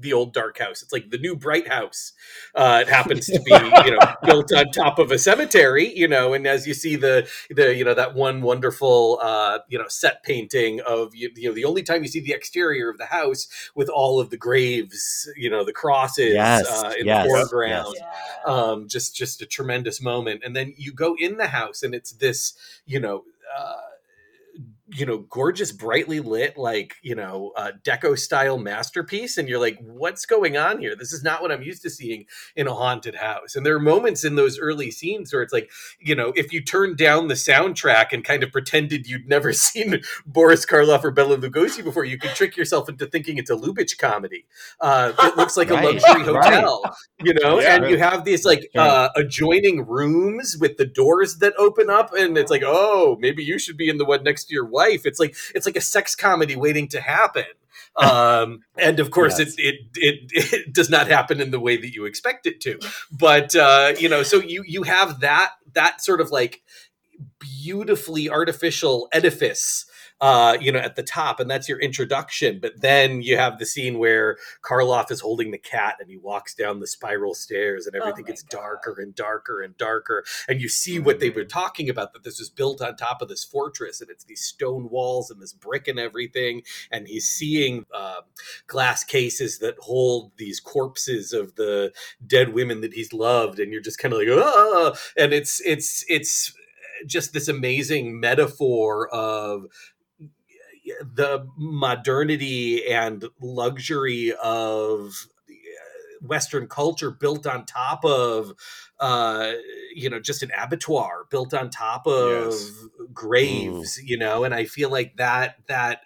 [SPEAKER 6] the old dark house. It's like the new bright house. Uh, it happens to be, you know, built on top of a cemetery, you know, and as you see the the you know that one wonderful uh, you know set painting of you, you know the only time you see the exterior of the house with all of the graves, you know, the crosses
[SPEAKER 4] Yes,
[SPEAKER 6] uh, in
[SPEAKER 4] yes,
[SPEAKER 6] the foreground
[SPEAKER 5] Yeah.
[SPEAKER 6] um, just just a tremendous moment. And then you go in the house, and it's this, you know, uh, you know gorgeous brightly lit like you know uh, deco style masterpiece and you're like what's going on here this is not what i'm used to seeing in a haunted house and there are moments in those early scenes where it's like you know if you turned down the soundtrack and kind of pretended you'd never seen boris karloff or bela lugosi before you could trick yourself into thinking it's a lubitsch comedy uh, it looks like
[SPEAKER 4] Right,
[SPEAKER 6] a luxury
[SPEAKER 4] right.
[SPEAKER 6] hotel you know
[SPEAKER 2] Yeah.
[SPEAKER 6] and you have these like uh, adjoining rooms with the doors that open up and it's like oh maybe you should be in the one next to your wife it's like it's like a sex comedy waiting to happen. Um and of course
[SPEAKER 4] Yes.
[SPEAKER 6] it, it it it does not happen in the way that you expect it to. But uh you know so you you have that that sort of like beautifully artificial edifice uh, you know, at the top, and that's your introduction. But then you have the scene where Karloff is holding the cat, and he walks down the spiral stairs, and everything
[SPEAKER 5] my
[SPEAKER 6] gets
[SPEAKER 5] God.
[SPEAKER 6] darker and darker and darker. And you see what they were talking about that this was built on top of this fortress, and it's these stone walls and this brick and everything. And he's seeing uh, glass cases that hold these corpses of the dead women that he's loved, and you're just kind of like, ah, and it's it's it's just this amazing metaphor of the modernity and luxury of western culture built on top of uh you know just an abattoir built on top of
[SPEAKER 2] Yes.
[SPEAKER 6] graves you know and i feel like that that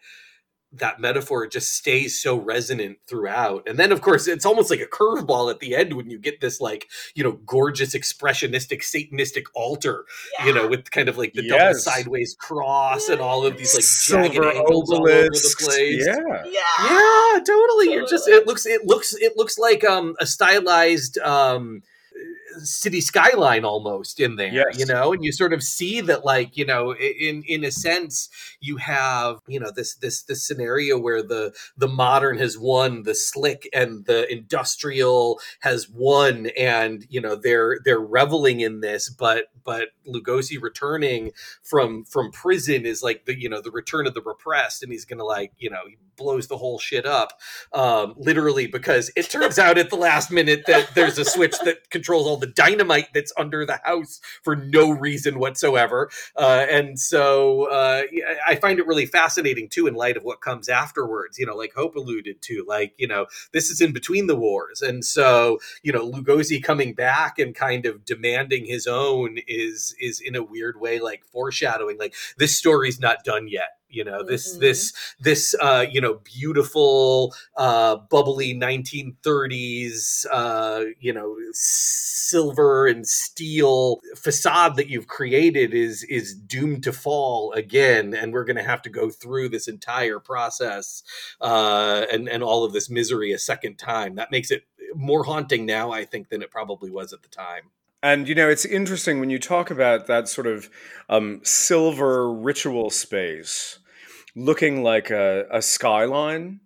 [SPEAKER 6] that metaphor just stays so resonant throughout. And then, of course, it's almost like a curveball at the end when you get this, like, you know, gorgeous, expressionistic, satanistic altar, you know, with kind of like the double sideways cross and all of these like jagged
[SPEAKER 2] Silver
[SPEAKER 6] angles all over the place.
[SPEAKER 2] Yeah.
[SPEAKER 5] Yeah.
[SPEAKER 6] Yeah, totally. You're just it looks it looks it looks like um a stylized um city skyline almost in there
[SPEAKER 2] Yes.
[SPEAKER 6] you know and you sort of see that like you know in in a sense you have you know this this this scenario where the the modern has won the slick and the industrial has won and you know they're they're reveling in this but but lugosi returning from from prison is like the you know the return of the repressed and he's gonna like you know blows the whole shit up um literally because it turns out at the last minute that there's a switch that controls all the dynamite that's under the house for no reason whatsoever. Uh and so uh i find it really fascinating too in light of what comes afterwards you know like hope alluded to like you know this is in between the wars. And so you know lugosi coming back and kind of demanding his own is is in a weird way like foreshadowing like this story's not done yet you know this
[SPEAKER 5] Mhm.
[SPEAKER 6] this this uh you know beautiful uh bubbly 1930s uh you know silver and steel facade that you've created is is doomed to fall again and we're going to have to go through this entire process uh and and all of this misery a second time that makes it more haunting now i think than it probably was at the time
[SPEAKER 2] And you know, it's interesting when you talk about that sort of um, silver ritual space looking like a, a skyline.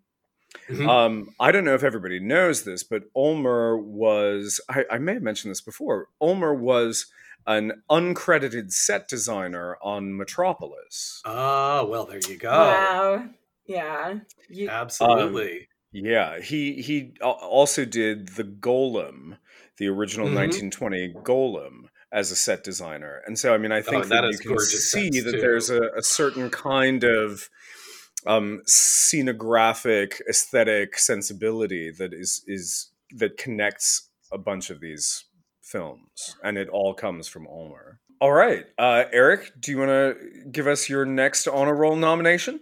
[SPEAKER 6] Mhm.
[SPEAKER 2] Um, I don't know if everybody knows this, but Ulmer was, I, I may have mentioned this before, Ulmer was an uncredited set designer on Metropolis.
[SPEAKER 6] oh well there you go
[SPEAKER 5] Wow. Yeah. You,
[SPEAKER 6] absolutely
[SPEAKER 2] Yeah, he he also did the Golem, the original
[SPEAKER 6] Mhm.
[SPEAKER 2] 1920 Golem, as a set designer, and so I mean, I think
[SPEAKER 6] and
[SPEAKER 2] that,
[SPEAKER 6] that
[SPEAKER 2] you can see that
[SPEAKER 6] too.
[SPEAKER 2] there's a, a certain kind of um, scenographic aesthetic sensibility that is is that connects a bunch of these films, and it all comes from Ulmer. All right, uh, Eric, do you want to give us your next honor roll nomination?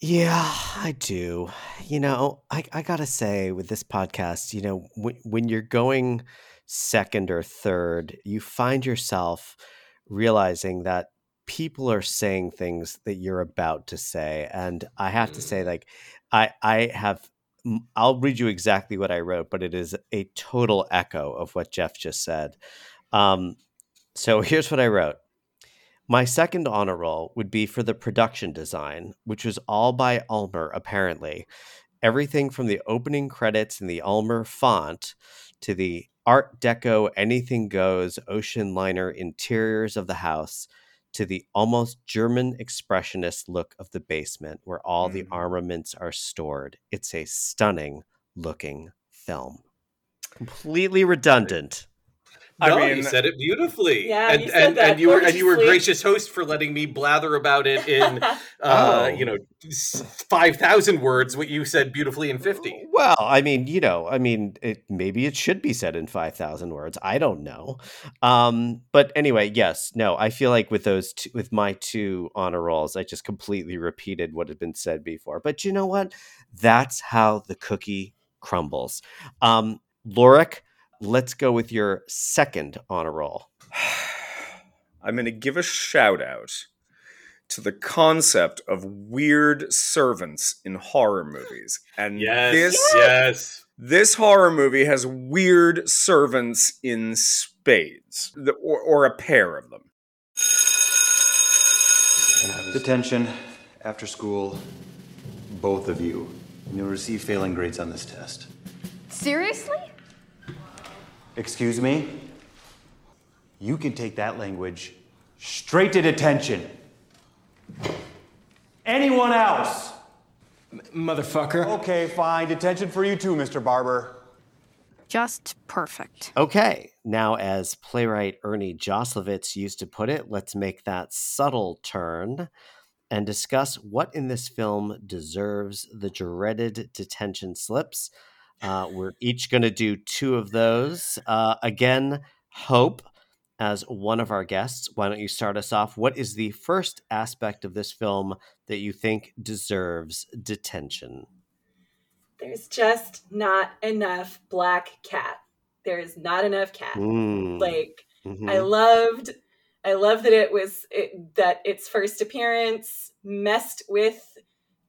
[SPEAKER 4] Yeah, I do. You know, I, I gotta say, with this podcast, you know, when, when you're going second or third, you find yourself realizing that people are saying things that you're about to say. And I have to say, like, I, I have, I'll read you exactly what I wrote, but it is a total echo of what Jeff just said. Um, so here's what I wrote. My second honor roll would be for the production design, which was all by Ulmer, apparently. Everything from the opening credits in the Ulmer font to the Art Deco anything goes ocean liner interiors of the house to the almost German expressionist look of the basement where all the
[SPEAKER 2] Mhm.
[SPEAKER 4] armaments are stored. It's a stunning looking film. Completely redundant.
[SPEAKER 2] I
[SPEAKER 6] no,
[SPEAKER 2] mean-
[SPEAKER 6] you said it beautifully.
[SPEAKER 5] Yeah,
[SPEAKER 6] and
[SPEAKER 5] you said
[SPEAKER 6] and,
[SPEAKER 5] that
[SPEAKER 6] and you were and you were a gracious host for letting me blather about it in uh,
[SPEAKER 4] Oh.
[SPEAKER 6] you know five thousand words. What you said beautifully in fifty.
[SPEAKER 4] Well, I mean, you know, I mean, it maybe it should be said in five thousand words. I don't know, um, but anyway, yes, no. I feel like with those, two, with my two honor rolls, I just completely repeated what had been said before. But you know what? That's how the cookie crumbles. Um, Lorik, let's go with your second honor roll.
[SPEAKER 2] I'm going to give a shout out to the concept of weird servants in horror movies. And this
[SPEAKER 6] yes.
[SPEAKER 2] this horror movie has weird servants in spades, The- or, or a pair of them.
[SPEAKER 7] Detention, after school, both of you. And You'll receive failing grades on this test.
[SPEAKER 8] Seriously?
[SPEAKER 7] Excuse me? You can take that language straight to detention. Anyone else?
[SPEAKER 9] Motherfucker.
[SPEAKER 7] Okay, fine. Detention for you too, Mr. Barber.
[SPEAKER 8] Just perfect.
[SPEAKER 4] Okay, now as playwright Ernie Joslowitz used to put it, let's make that subtle turn and discuss what in this film deserves the dreaded detention slips. Uh, we're each going to do two of those. Uh, again, Hope, as one of our guests, why don't you start us off? What is the first aspect of this film that you think deserves detention?
[SPEAKER 5] There's just not enough black cat. There is not enough cat.
[SPEAKER 4] Mm,
[SPEAKER 5] Like
[SPEAKER 4] mhm.
[SPEAKER 5] I loved I love that it was it, that its first appearance messed with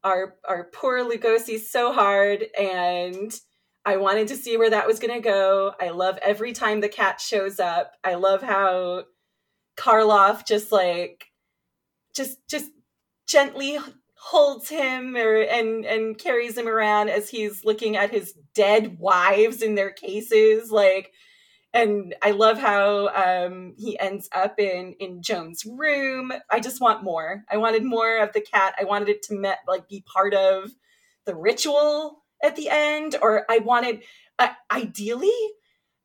[SPEAKER 5] our our poor Lugosi so hard and I wanted to see where that was going to go. I love every time the cat shows up. I love how Karloff just like just just gently holds him or and and carries him around as he's looking at his dead wives in their cases like and I love how um, he ends up in in Joan's room. I just want more. I wanted more of the cat. I wanted it to met, like be part of the ritual at the end, or I wanted uh, ideally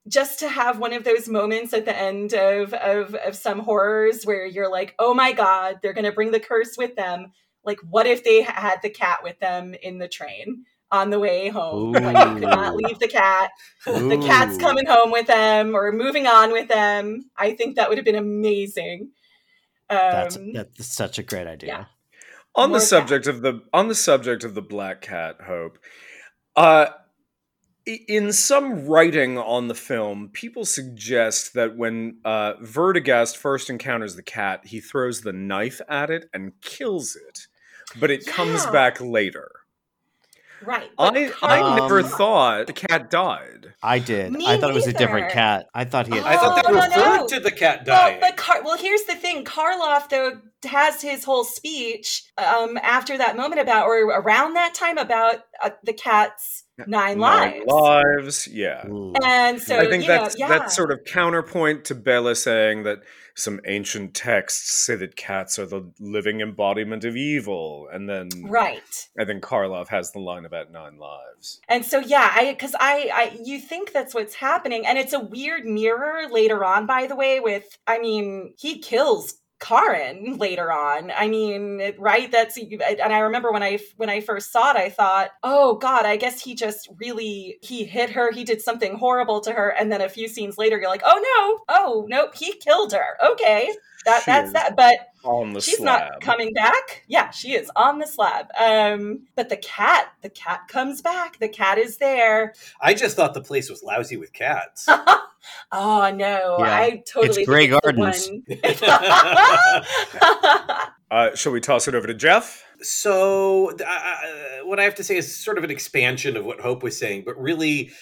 [SPEAKER 5] just to have one of those moments at the end of, of of some horrors where you're like, oh my god, they're gonna bring the curse with them. Like, what if they had the cat with them in the train? On the way home, like they could not leave the cat the cat's coming home with them or moving on with them. I think that would have been amazing. Um,
[SPEAKER 4] That's that's such a great idea.
[SPEAKER 5] yeah.
[SPEAKER 2] on
[SPEAKER 5] More
[SPEAKER 2] the
[SPEAKER 5] cat.
[SPEAKER 2] subject of the on the subject of the black cat hope uh in some writing on the film people suggest that when uh Werdegast first encounters the cat he throws the knife at it and kills it but it comes back later
[SPEAKER 5] right.
[SPEAKER 2] i i never
[SPEAKER 4] Um,
[SPEAKER 2] thought the cat died
[SPEAKER 4] I did.
[SPEAKER 5] Me
[SPEAKER 4] I thought it was a different cat. I thought he had.
[SPEAKER 6] I thought they
[SPEAKER 5] Oh, no,
[SPEAKER 6] referred
[SPEAKER 5] no.
[SPEAKER 6] to the cat
[SPEAKER 5] well,
[SPEAKER 6] dying.
[SPEAKER 5] but Car- well, here's the thing. Karloff though has his whole speech um, after that moment about or around that time about uh, the cat's nine, lives.
[SPEAKER 2] lives yeah
[SPEAKER 4] Mm.
[SPEAKER 5] And so
[SPEAKER 2] I think
[SPEAKER 5] you know,
[SPEAKER 2] that's
[SPEAKER 5] yeah.
[SPEAKER 2] that's sort of counterpoint to Bela saying that some ancient texts say that cats are the living embodiment of evil, and then
[SPEAKER 5] right.
[SPEAKER 2] I think Karloff has the line about nine lives.
[SPEAKER 5] And so yeah, I because I, I you think that's what's happening, and it's a weird mirror later on. By the way, with I mean he kills Karin later on. I mean, right? That's and I remember when I when I first saw it, I thought, oh God, I guess he just really he hit her. He did something horrible to her, and then a few scenes later, you're like, oh no, oh nope, he killed her. Okay, that that's that. But
[SPEAKER 2] On the
[SPEAKER 5] she's
[SPEAKER 2] slab.
[SPEAKER 5] not coming back yeah she is on the slab um but the cat the cat comes back the cat is there
[SPEAKER 6] I just thought the place was lousy with cats.
[SPEAKER 5] oh no
[SPEAKER 4] Yeah.
[SPEAKER 5] i totally
[SPEAKER 4] It's Grey Gardens.
[SPEAKER 2] Uh, shall we toss it over to Jeff?
[SPEAKER 6] so uh, uh, what i have to say is sort of an expansion of what hope was saying but really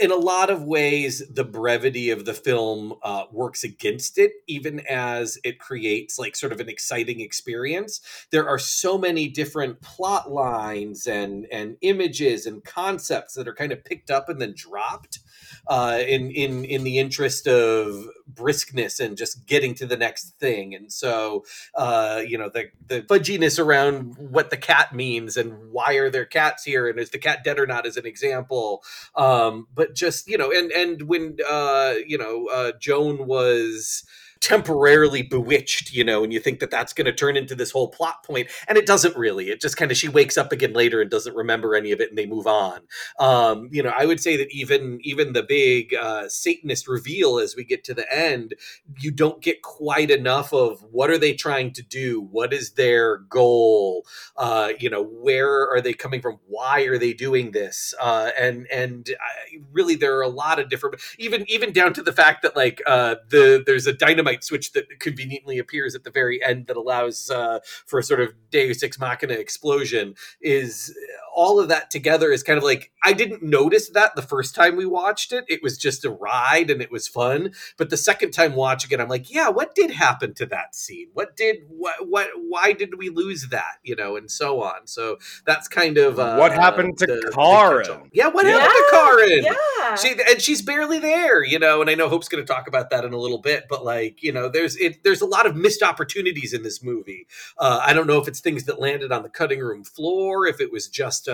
[SPEAKER 6] in a lot of ways the brevity of the film uh, works against it even as it creates like sort of an exciting experience. There are so many different plot lines and and images and concepts that are kind of picked up and then dropped uh, in in in the interest of briskness and just getting to the next thing. And so, uh, you know, the the fudginess around what the cat means and why are there cats here and is the cat dead or not as an example. Um, but just you know, and and when uh, you know uh, Joan was temporarily bewitched, you know, and you think that that's going to turn into this whole plot point, and it doesn't really. It just kind of she wakes up again later and doesn't remember any of it, and they move on. Um, you know, I would say that even even the big uh, Satanist reveal as we get to the end, you don't get quite enough of what are they trying to do, what is their goal, uh, you know, where are they coming from, why are they doing this, uh, and and I, really there are a lot of different, even even down to the fact that like uh, the there's a dynamite switch that conveniently appears at the very end that allows uh, for a sort of Deus Ex Machina explosion. Is all of that together is kind of like I didn't notice that the first time we watched it. It was just a ride and it was fun. But the second time watching it, I'm like, yeah, what did happen to that scene? What did what what why did we lose that? You know, and so on. So that's kind of uh,
[SPEAKER 2] what happened to
[SPEAKER 6] the- the
[SPEAKER 2] Karen?
[SPEAKER 6] Yeah, what
[SPEAKER 5] Yeah,
[SPEAKER 6] happened to Karen?
[SPEAKER 5] Yeah.
[SPEAKER 6] She and she's barely there, you know. And I know Hope's going to talk about that in a little bit, but like, you know, there's it. There's a lot of missed opportunities in this movie. Uh, I don't know if it's things that landed on the cutting room floor, if it was just a,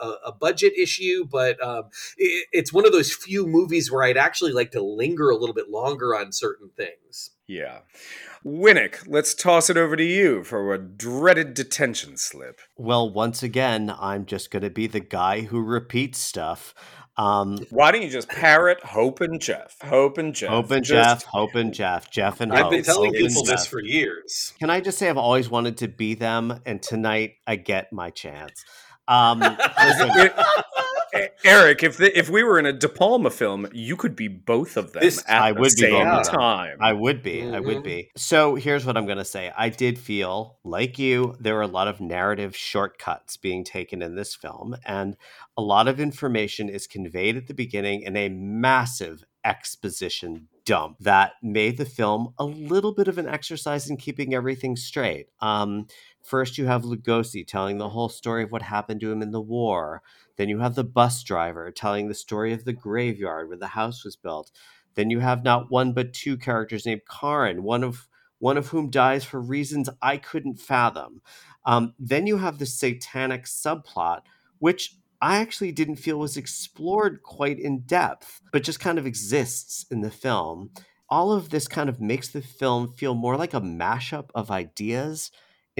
[SPEAKER 6] a, a budget issue, but um, it, it's one of those few movies where I'd actually like to linger a little bit longer on certain things.
[SPEAKER 2] Yeah. Winnick, let's toss it over to you for a dreaded detention slip.
[SPEAKER 4] Well, once again, I'm just going to be the guy who repeats stuff. Um,
[SPEAKER 2] Why don't you just parrot Hope and Jeff? Hope and Jeff.
[SPEAKER 4] Hope and
[SPEAKER 2] Just-
[SPEAKER 4] Jeff, Hope and Jeff, Jeff and
[SPEAKER 6] I've
[SPEAKER 4] Hope.
[SPEAKER 6] been telling
[SPEAKER 4] Hope
[SPEAKER 6] people this for years.
[SPEAKER 4] Can I just say I've always wanted to be them, and tonight I get my chance. Um, listen,
[SPEAKER 2] Eric, if the, if we were in a De Palma film, you could be both of them
[SPEAKER 6] This-
[SPEAKER 2] at
[SPEAKER 4] I
[SPEAKER 2] the
[SPEAKER 4] would be
[SPEAKER 2] same
[SPEAKER 4] both
[SPEAKER 2] time.
[SPEAKER 4] I would be. I would
[SPEAKER 6] Mhm.
[SPEAKER 4] be. So here's what I'm going to say. I did feel, like you, there were a lot of narrative shortcuts being taken in this film, and a lot of information is conveyed at the beginning in a massive exposition dump that made the film a little bit of an exercise in keeping everything straight. Um, first, you have Lugosi telling the whole story of what happened to him in the war. Then you have the bus driver telling the story of the graveyard where the house was built. Then you have not one but two characters named Karen, one of one of whom dies for reasons I couldn't fathom. Um, then you have the satanic subplot, which I actually didn't feel was explored quite in depth, but just kind of exists in the film. All of this kind of makes the film feel more like a mashup of ideas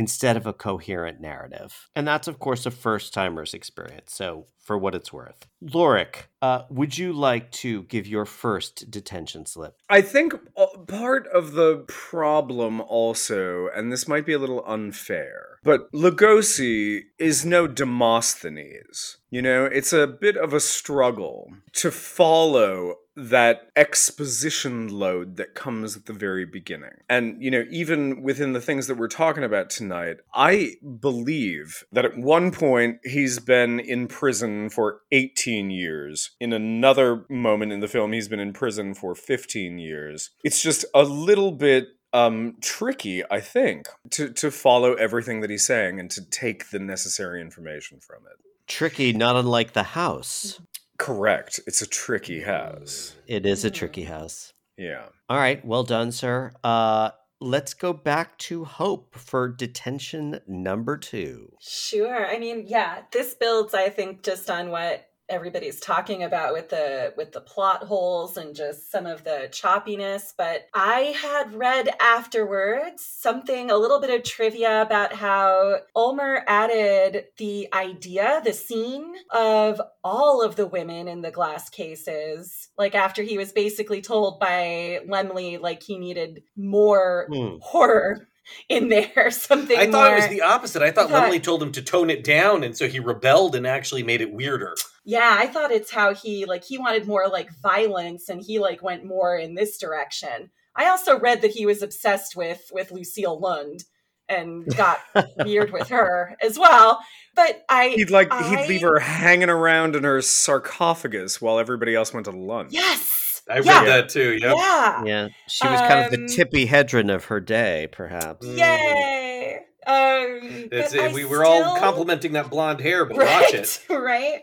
[SPEAKER 4] instead of a coherent narrative. And that's, of course, a first timer's experience. So, for what it's worth. Lorik, uh, would you like to give your first detention slip?
[SPEAKER 2] I think uh, part of the problem also, and this might be a little unfair, but Lugosi is no Demosthenes. You know, it's a bit of a struggle to follow that exposition load that comes at the very beginning. And, you know, even within the things that we're talking about tonight, I believe that at one point he's been in prison for 18 years. In another moment in the film, he's been in prison for 15 years. It's just a little bit um tricky i think to to follow everything that he's saying and to take the necessary information from it
[SPEAKER 4] Tricky, not unlike the house.
[SPEAKER 2] Correct it's a tricky house
[SPEAKER 4] It is a tricky house.
[SPEAKER 2] yeah
[SPEAKER 4] All right, well done, sir. Uh, let's go back to Hope for detention number two.
[SPEAKER 5] Sure. I mean, yeah, this builds, I think, just on what everybody's talking about with the with the plot holes and just some of the choppiness but i had read afterwards something a little bit of trivia about how ulmer added the idea the scene of all of the women in the glass cases like after he was basically told by Laemmle like he needed more
[SPEAKER 4] Hmm.
[SPEAKER 5] horror in there something
[SPEAKER 6] I thought it was the opposite. I thought
[SPEAKER 5] I thought-
[SPEAKER 6] Laemmle told him to tone it down, and so he rebelled and actually made it weirder.
[SPEAKER 5] Yeah, I thought it's how he like he wanted more like violence and he like went more in this direction. I also read that he was obsessed with with Lucille Lund and got weird with her as well. But I
[SPEAKER 2] he'd like
[SPEAKER 5] I-
[SPEAKER 2] he'd leave her hanging around in her sarcophagus while everybody else went to lunch
[SPEAKER 5] Yes.
[SPEAKER 6] I
[SPEAKER 5] Yeah.
[SPEAKER 6] read that too. Yep.
[SPEAKER 5] Yeah.
[SPEAKER 4] Yeah, she was kind of the
[SPEAKER 5] Um,
[SPEAKER 4] Tippi Hedren of her day, perhaps.
[SPEAKER 5] Yay. Um
[SPEAKER 6] It's,
[SPEAKER 5] but
[SPEAKER 6] we were all complimenting that blonde hair, but
[SPEAKER 5] right,
[SPEAKER 6] watch it.
[SPEAKER 5] right?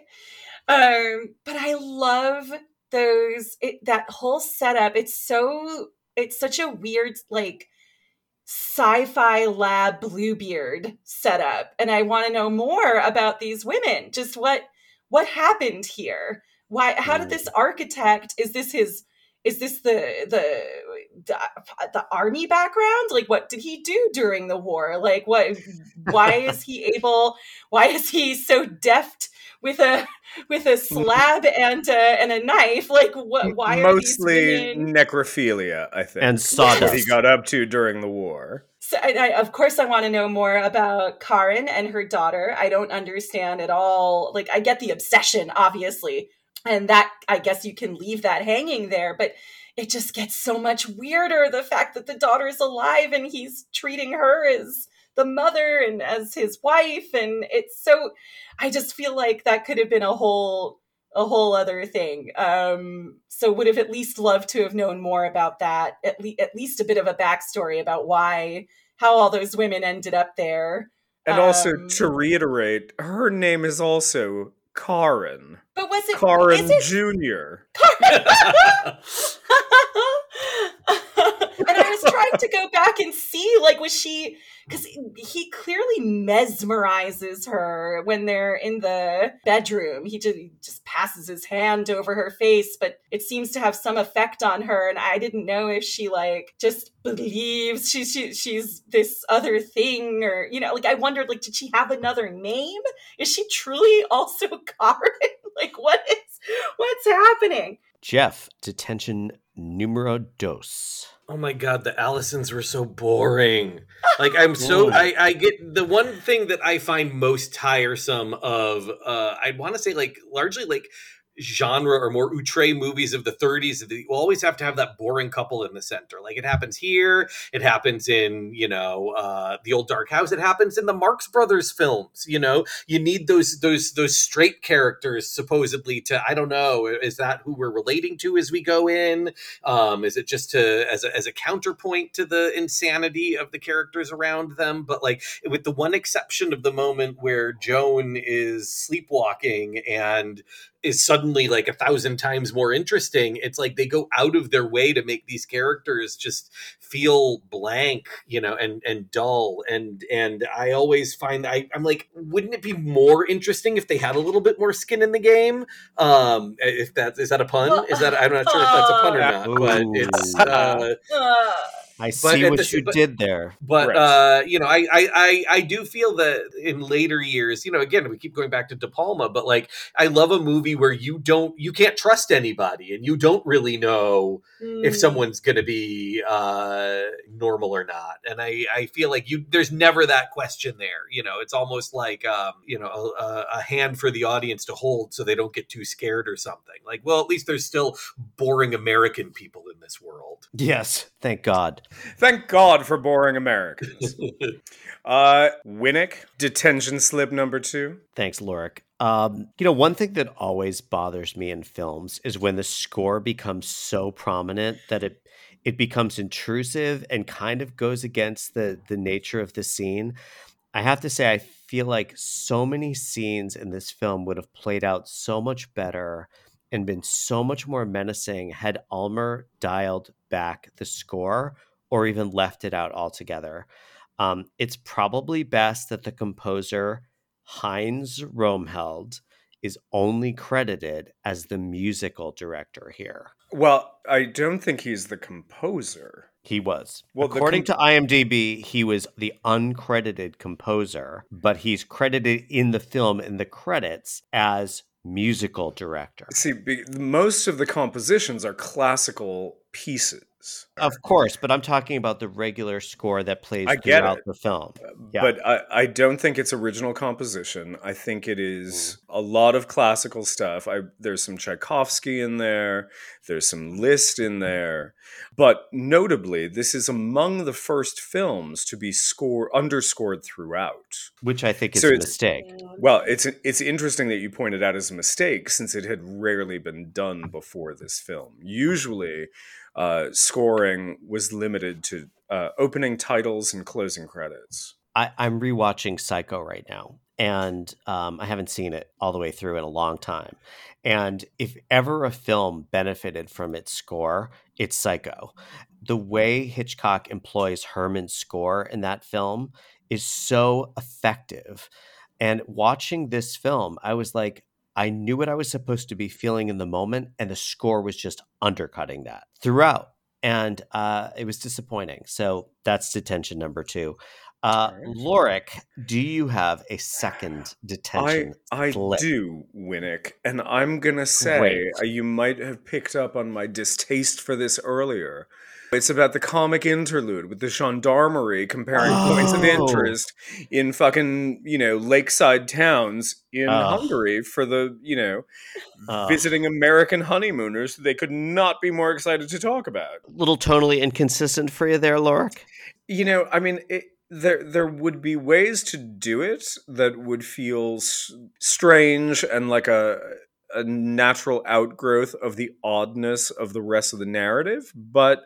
[SPEAKER 5] Um, but I love those it, that whole setup. It's so it's such a weird like sci-fi lab bluebeard setup and i want to know more about these women just what what happened here why how did this architect is this his is this the the the, the army background like what did he do during the war like what why is he able why is he so deft with a with a slab and a, and a knife like what why are these
[SPEAKER 2] Mostly necrophilia, I think.
[SPEAKER 4] And
[SPEAKER 2] is
[SPEAKER 4] sawdust.
[SPEAKER 2] He got up to during the war.
[SPEAKER 5] So, I, I, of course, I want to know more about Karen and her daughter. I don't understand at all. Like, I get the obsession, obviously, and that I guess you can leave that hanging there, but it just gets so much weirder. The fact that the daughter is alive and he's treating her as the mother and as his wife, and it's so. I just feel like that could have been a whole a whole other thing. Um, so would have at least loved to have known more about that. At least at least a bit of a backstory about why how all those women ended up there.
[SPEAKER 2] And also
[SPEAKER 5] Um,
[SPEAKER 2] to reiterate, her name is also Karen.
[SPEAKER 5] But was it
[SPEAKER 2] Karen
[SPEAKER 5] is it
[SPEAKER 2] Jr.
[SPEAKER 5] and Trying to go back and see, like, was she? Because he clearly mesmerizes her when they're in the bedroom. He just, just passes his hand over her face, but it seems to have some effect on her. And I didn't know if she like just believes she's she, she's this other thing, or you know, like I wondered, like, did she have another name? Is she truly also Karen? like, what is what's happening?
[SPEAKER 4] Jeff, detention numero dos.
[SPEAKER 6] Oh my god, the Allisons were so boring. Like I'm so I, I get the one thing that I find most tiresome of uh I want to say like largely like genre or more outre movies of the 30s that you always have to have that boring couple in the center. Like it happens here it happens in you know uh the old dark house it happens in the marx brothers films you know? You need those those those straight characters supposedly to i don't know is that who we're relating to as we go in? Um is it just to as a, as a counterpoint to the insanity of the characters around them? But like with the one exception of the moment where joan is sleepwalking and is suddenly like a thousand times more interesting. It's like they go out of their way to make these characters just feel blank, you know, and and dull. And and I always find I, I'm like, wouldn't it be more interesting if they had a little bit more skin in the game? Um, if that is that a pun? Is that I'm not sure if that's a pun or not, but it's. Uh,
[SPEAKER 5] Uh,
[SPEAKER 4] I see
[SPEAKER 6] at
[SPEAKER 4] what
[SPEAKER 6] the-
[SPEAKER 4] you
[SPEAKER 6] but-
[SPEAKER 4] did there.
[SPEAKER 6] but
[SPEAKER 2] Right.
[SPEAKER 6] uh, you know, I, I I I do feel that in later years, you know, again, we keep going back to De Palma, but like I love a movie where you don't you can't trust anybody and you don't really know if
[SPEAKER 5] mm.
[SPEAKER 6] someone's going to be uh, normal or not. And I I feel like you there's never that question there. You know, it's almost like um, you know a, a- a hand for the audience to hold so they don't get too scared or something. Like, well, at least there's still boring American people in this world.
[SPEAKER 4] Yes, thank God.
[SPEAKER 2] Thank God for boring Americans. uh, Winnick, detention slip number two.
[SPEAKER 4] Thanks, Lorik. Um, you know, one thing that always bothers me in films is when the score becomes so prominent that it it becomes intrusive and kind of goes against the the nature of the scene. I have to say, I feel like so many scenes in this film would have played out so much better and been so much more menacing had Ulmer dialed back the score or even left it out altogether. Um, it's probably best that the composer Heinz Roemheld is only credited as the musical director here.
[SPEAKER 2] Well, I don't think he's the composer.
[SPEAKER 4] He was.
[SPEAKER 2] Well,
[SPEAKER 4] According
[SPEAKER 2] com-
[SPEAKER 4] to IMDb, he was the uncredited composer, but he's credited in the film in the credits as musical director.
[SPEAKER 2] See, be, most of the compositions are classical pieces.
[SPEAKER 4] Of course, but I'm talking about the regular score that plays throughout
[SPEAKER 2] it.
[SPEAKER 4] the film. Uh, yeah.
[SPEAKER 2] But I, I don't think it's original composition. I think it is mm. a lot of classical stuff. I there's some Tchaikovsky in there. There's some Liszt in mm. there. But notably, this is among the first films to be score underscored throughout.
[SPEAKER 4] which I think is
[SPEAKER 2] So
[SPEAKER 4] a mistake.
[SPEAKER 2] Well, it's it's interesting that you pointed out as a mistake since it had rarely been done before this film. Mm. Usually, uh, scoring was limited to uh, opening titles and closing credits.
[SPEAKER 4] I, I'm rewatching Psycho right now, and um, I haven't seen it all the way through in a long time. And if ever a film benefited from its score, it's Psycho. The way Hitchcock employs Herrmann's score in that film is so effective. And watching this film, I was like, I knew what I was supposed to be feeling in the moment, and the score was just undercutting that throughout. And uh, it was disappointing. So that's detention number two. Uh, Lorik, do you have a second detention?
[SPEAKER 2] I, I do, Winnick, and I'm gonna say
[SPEAKER 4] Great.
[SPEAKER 2] uh, you might have picked up on my distaste for this earlier. It's about the comic interlude with the gendarmerie comparing points of
[SPEAKER 4] Oh.
[SPEAKER 2] interest in fucking you know lakeside towns in
[SPEAKER 4] Oh.
[SPEAKER 2] Hungary for the you know
[SPEAKER 4] Oh.
[SPEAKER 2] visiting American honeymooners they could not be more excited to talk about.
[SPEAKER 4] little tonally inconsistent for you there, Lorik.
[SPEAKER 2] You know, I mean, it, there there would be ways to do it that would feel s- strange and like a a natural outgrowth of the oddness of the rest of the narrative, but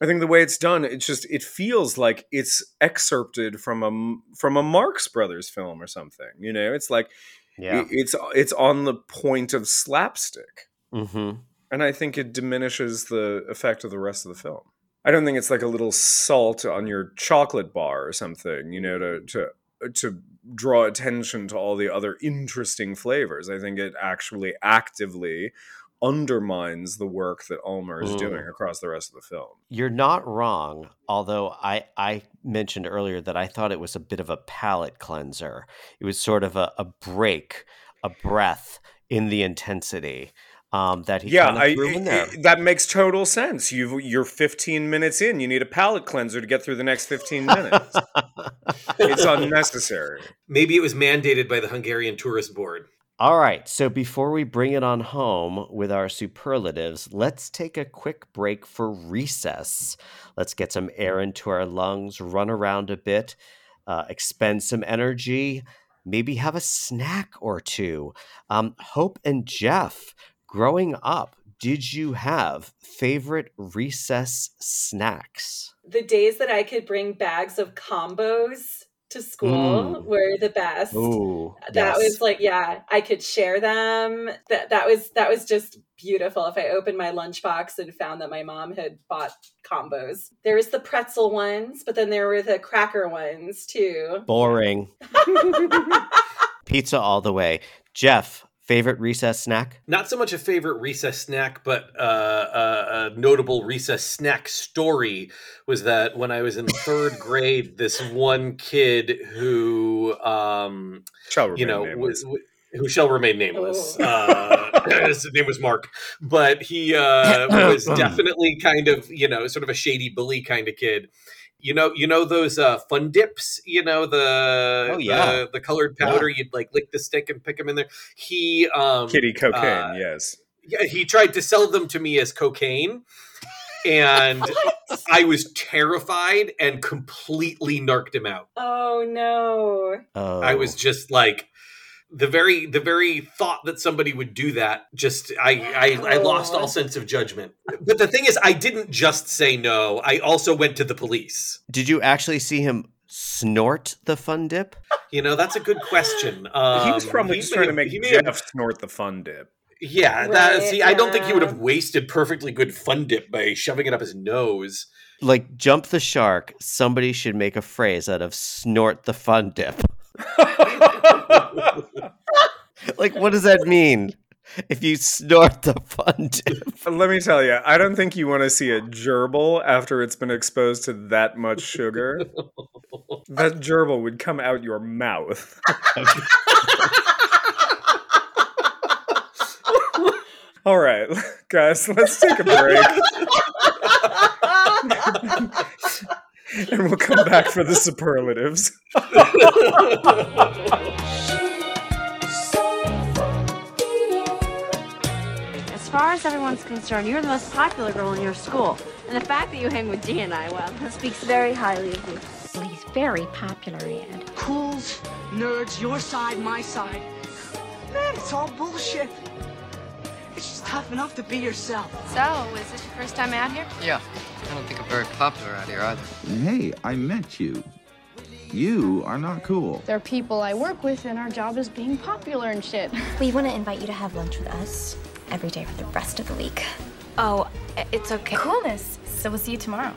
[SPEAKER 2] I think the way it's done, it just it feels like it's excerpted from a from a Marx Brothers film or something. You know, it's like
[SPEAKER 4] Yeah.
[SPEAKER 2] it- it's it's on the point of slapstick
[SPEAKER 4] Mm-hmm.
[SPEAKER 2] and I think it diminishes the effect of the rest of the film. I don't think it's like a little salt on your chocolate bar or something, you know, to to to draw attention to all the other interesting flavors. I think it actually actively undermines the work that Ulmer is
[SPEAKER 4] Mm.
[SPEAKER 2] doing across the rest of the film.
[SPEAKER 4] You're not wrong, although I, I mentioned earlier that I thought it was a bit of a palate cleanser. It was sort of a, a break, a breath in the intensity um, that he
[SPEAKER 2] yeah,
[SPEAKER 4] kind of
[SPEAKER 2] I,
[SPEAKER 4] threw in there.
[SPEAKER 2] I- that makes total sense. You you're 15 minutes in. You need a palate cleanser to get through the next 15 minutes. it's unnecessary.
[SPEAKER 6] Maybe it was mandated by the Hungarian Tourist Board.
[SPEAKER 4] All right, so before we bring it on home with our superlatives, let's take a quick break for recess. Let's get some air into our lungs, run around a bit, uh, expend some energy, maybe have a snack or two. Um, Hope and Jeff, growing up, did you have favorite recess snacks?
[SPEAKER 5] The days that I could bring bags of combos to school
[SPEAKER 4] Mm.
[SPEAKER 5] were the best.
[SPEAKER 4] Ooh,
[SPEAKER 5] that
[SPEAKER 4] yes.
[SPEAKER 5] was like yeah i could share them that that was that was just beautiful if i opened my lunchbox and found that my mom had bought combos there was the pretzel ones but then there were the cracker ones too
[SPEAKER 4] boring. Pizza all the way. Jeff, favorite recess snack?
[SPEAKER 6] Not so much a favorite recess snack, but uh, a, a notable recess snack story was that when I was in third grade, this one kid who, um,
[SPEAKER 2] Shall
[SPEAKER 6] you know,
[SPEAKER 2] remain
[SPEAKER 6] was,
[SPEAKER 2] nameless.
[SPEAKER 6] who shall remain nameless.
[SPEAKER 5] Oh.
[SPEAKER 6] Uh, his name was Mark, but he uh, was definitely kind of, you know, sort of a shady bully kind of kid. You know, you know those uh, fun dips. You know the
[SPEAKER 4] Oh, yeah.
[SPEAKER 6] the, the colored powder. You'd like lick the stick and pick them in there. He um,
[SPEAKER 2] Kitty cocaine,
[SPEAKER 6] uh,
[SPEAKER 2] yes.
[SPEAKER 6] yeah, he tried to sell them to me as cocaine, and I was terrified and completely narked him out.
[SPEAKER 5] oh no
[SPEAKER 4] Oh,
[SPEAKER 6] I was just like the very the very thought that somebody would do that just I, I I lost all sense of judgment. But the thing is I didn't just say no. I also went to the police.
[SPEAKER 4] Did you actually see him snort the fun dip?
[SPEAKER 6] You know, that's a good question. Um,
[SPEAKER 2] he was probably
[SPEAKER 6] he
[SPEAKER 2] just
[SPEAKER 6] may
[SPEAKER 2] trying to make
[SPEAKER 6] he may
[SPEAKER 2] Jeff
[SPEAKER 6] have-
[SPEAKER 2] snort the fun dip.
[SPEAKER 6] yeah, that,
[SPEAKER 5] Right,
[SPEAKER 6] see, I don't think he would have wasted perfectly good fun dip by shoving it up his nose.
[SPEAKER 4] Like jump the shark, somebody should make a phrase out of snort the fun dip. like what does that mean? If you snort the fun dip.
[SPEAKER 2] Let me tell you, I don't think you want to see a gerbil after it's been exposed to that much sugar. that gerbil would come out your mouth. All right, guys, let's take a break. and we'll come back for the superlatives.
[SPEAKER 10] Far as everyone's concerned, you're the most popular girl in your school. And the fact that you hang with Dee and I, well, that speaks very highly of you.
[SPEAKER 11] Well, he's very popular, Ed.
[SPEAKER 12] Cools, nerds, your side, my side. Man, it's all bullshit. It's just tough enough to be yourself.
[SPEAKER 13] So, is this your first time out here?
[SPEAKER 14] Yeah, I don't think I'm very popular out here either.
[SPEAKER 15] Hey, I met you.
[SPEAKER 13] You are not cool.
[SPEAKER 14] There are people I work with, and our job is being popular and shit.
[SPEAKER 15] We want to invite you to have lunch with us every day for the rest of the week.
[SPEAKER 16] Oh, it's okay.
[SPEAKER 15] Coolness. So we'll see you tomorrow.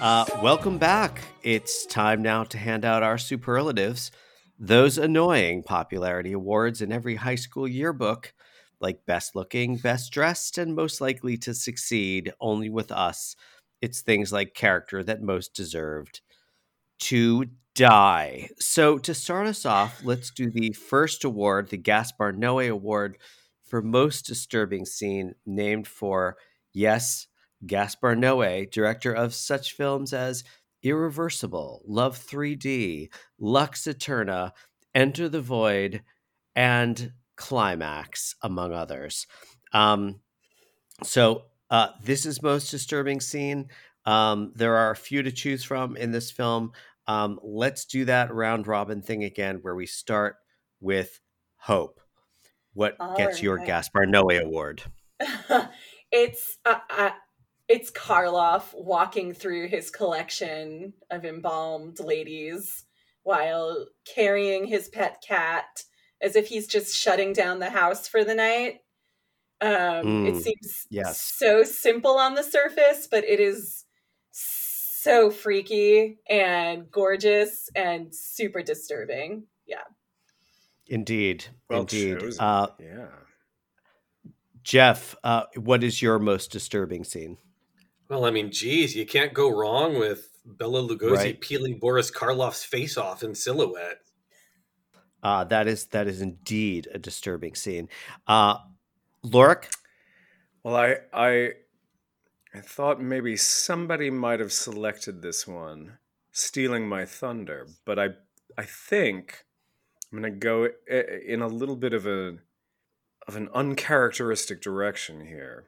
[SPEAKER 4] Uh, welcome back. It's time now to hand out our superlatives, those annoying popularity awards in every high school yearbook, like best looking, best dressed, and most likely to succeed. Only with us, it's things like character that most deserved to die. So, to start us off, let's do the first award, the Gaspar Noé Award for most disturbing scene, named for, yes, Gaspar Noé, director of such films as Irreversible, Love 3D, Lux Eterna, Enter the Void, and Climax, among others. Um, so, uh, this is most disturbing scene. Um, there are a few to choose from in this film. Um, let's do that round robin thing again, where we start with Hope. What
[SPEAKER 5] All
[SPEAKER 4] gets your. Gaspar Noé award?
[SPEAKER 5] it's uh, uh, it's Karloff walking through his collection of embalmed ladies while carrying his pet cat as if he's just shutting down the house for the night. Um, it
[SPEAKER 4] Mm,
[SPEAKER 5] seems
[SPEAKER 4] yes.
[SPEAKER 5] so simple on the surface, but it is so freaky and gorgeous and super disturbing. Yeah.
[SPEAKER 4] Indeed,
[SPEAKER 2] Well
[SPEAKER 4] indeed.
[SPEAKER 2] chosen.
[SPEAKER 4] Uh,
[SPEAKER 2] yeah.
[SPEAKER 4] Jeff, uh, what is your most disturbing scene?
[SPEAKER 6] Well, I mean, geez, you can't go wrong with Bela Lugosi
[SPEAKER 4] Right.
[SPEAKER 6] peeling Boris Karloff's face off in silhouette.
[SPEAKER 4] Uh, that is that is indeed a disturbing scene. Uh, Lorick,
[SPEAKER 2] Well, I I I thought maybe somebody might have selected this one, stealing my thunder, but I I think I'm going to go in a little bit of a of an uncharacteristic direction here.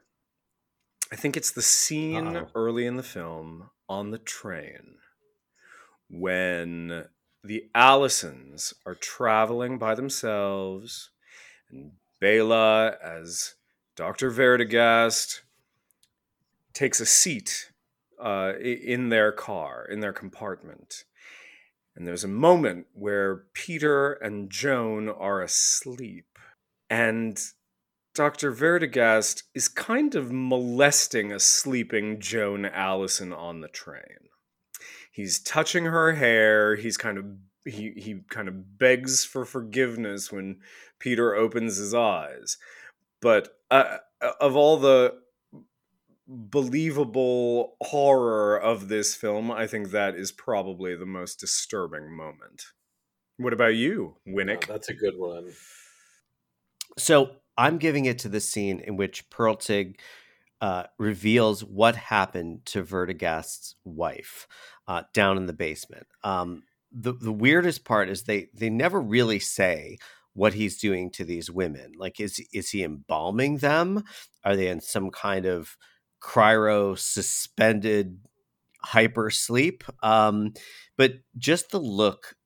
[SPEAKER 2] I think it's the scene
[SPEAKER 4] Uh-oh.
[SPEAKER 2] early in the film on the train when the Allisons are traveling by themselves and Bela as Dr. Werdegast takes a seat uh, in their car, in their compartment. And there's a moment where Peter and Joan are asleep. And Dr. Werdegast is kind of molesting a sleeping Joan Allison on the train. He's touching her hair. He's kind of he he kind of begs for forgiveness when Peter opens his eyes. But uh, of all the believable horror of this film, I think that is probably the most disturbing moment. What about you, Winnick?
[SPEAKER 6] Oh, that's a good one.
[SPEAKER 4] so I'm giving it to the scene in which Poelzig uh, reveals what happened to Werdegast's wife uh, down in the basement. Um, the the weirdest part is they they never really say what he's doing to these women. Like, is is he embalming them? Are they in some kind of cryo suspended hyper sleep? Um, but just the look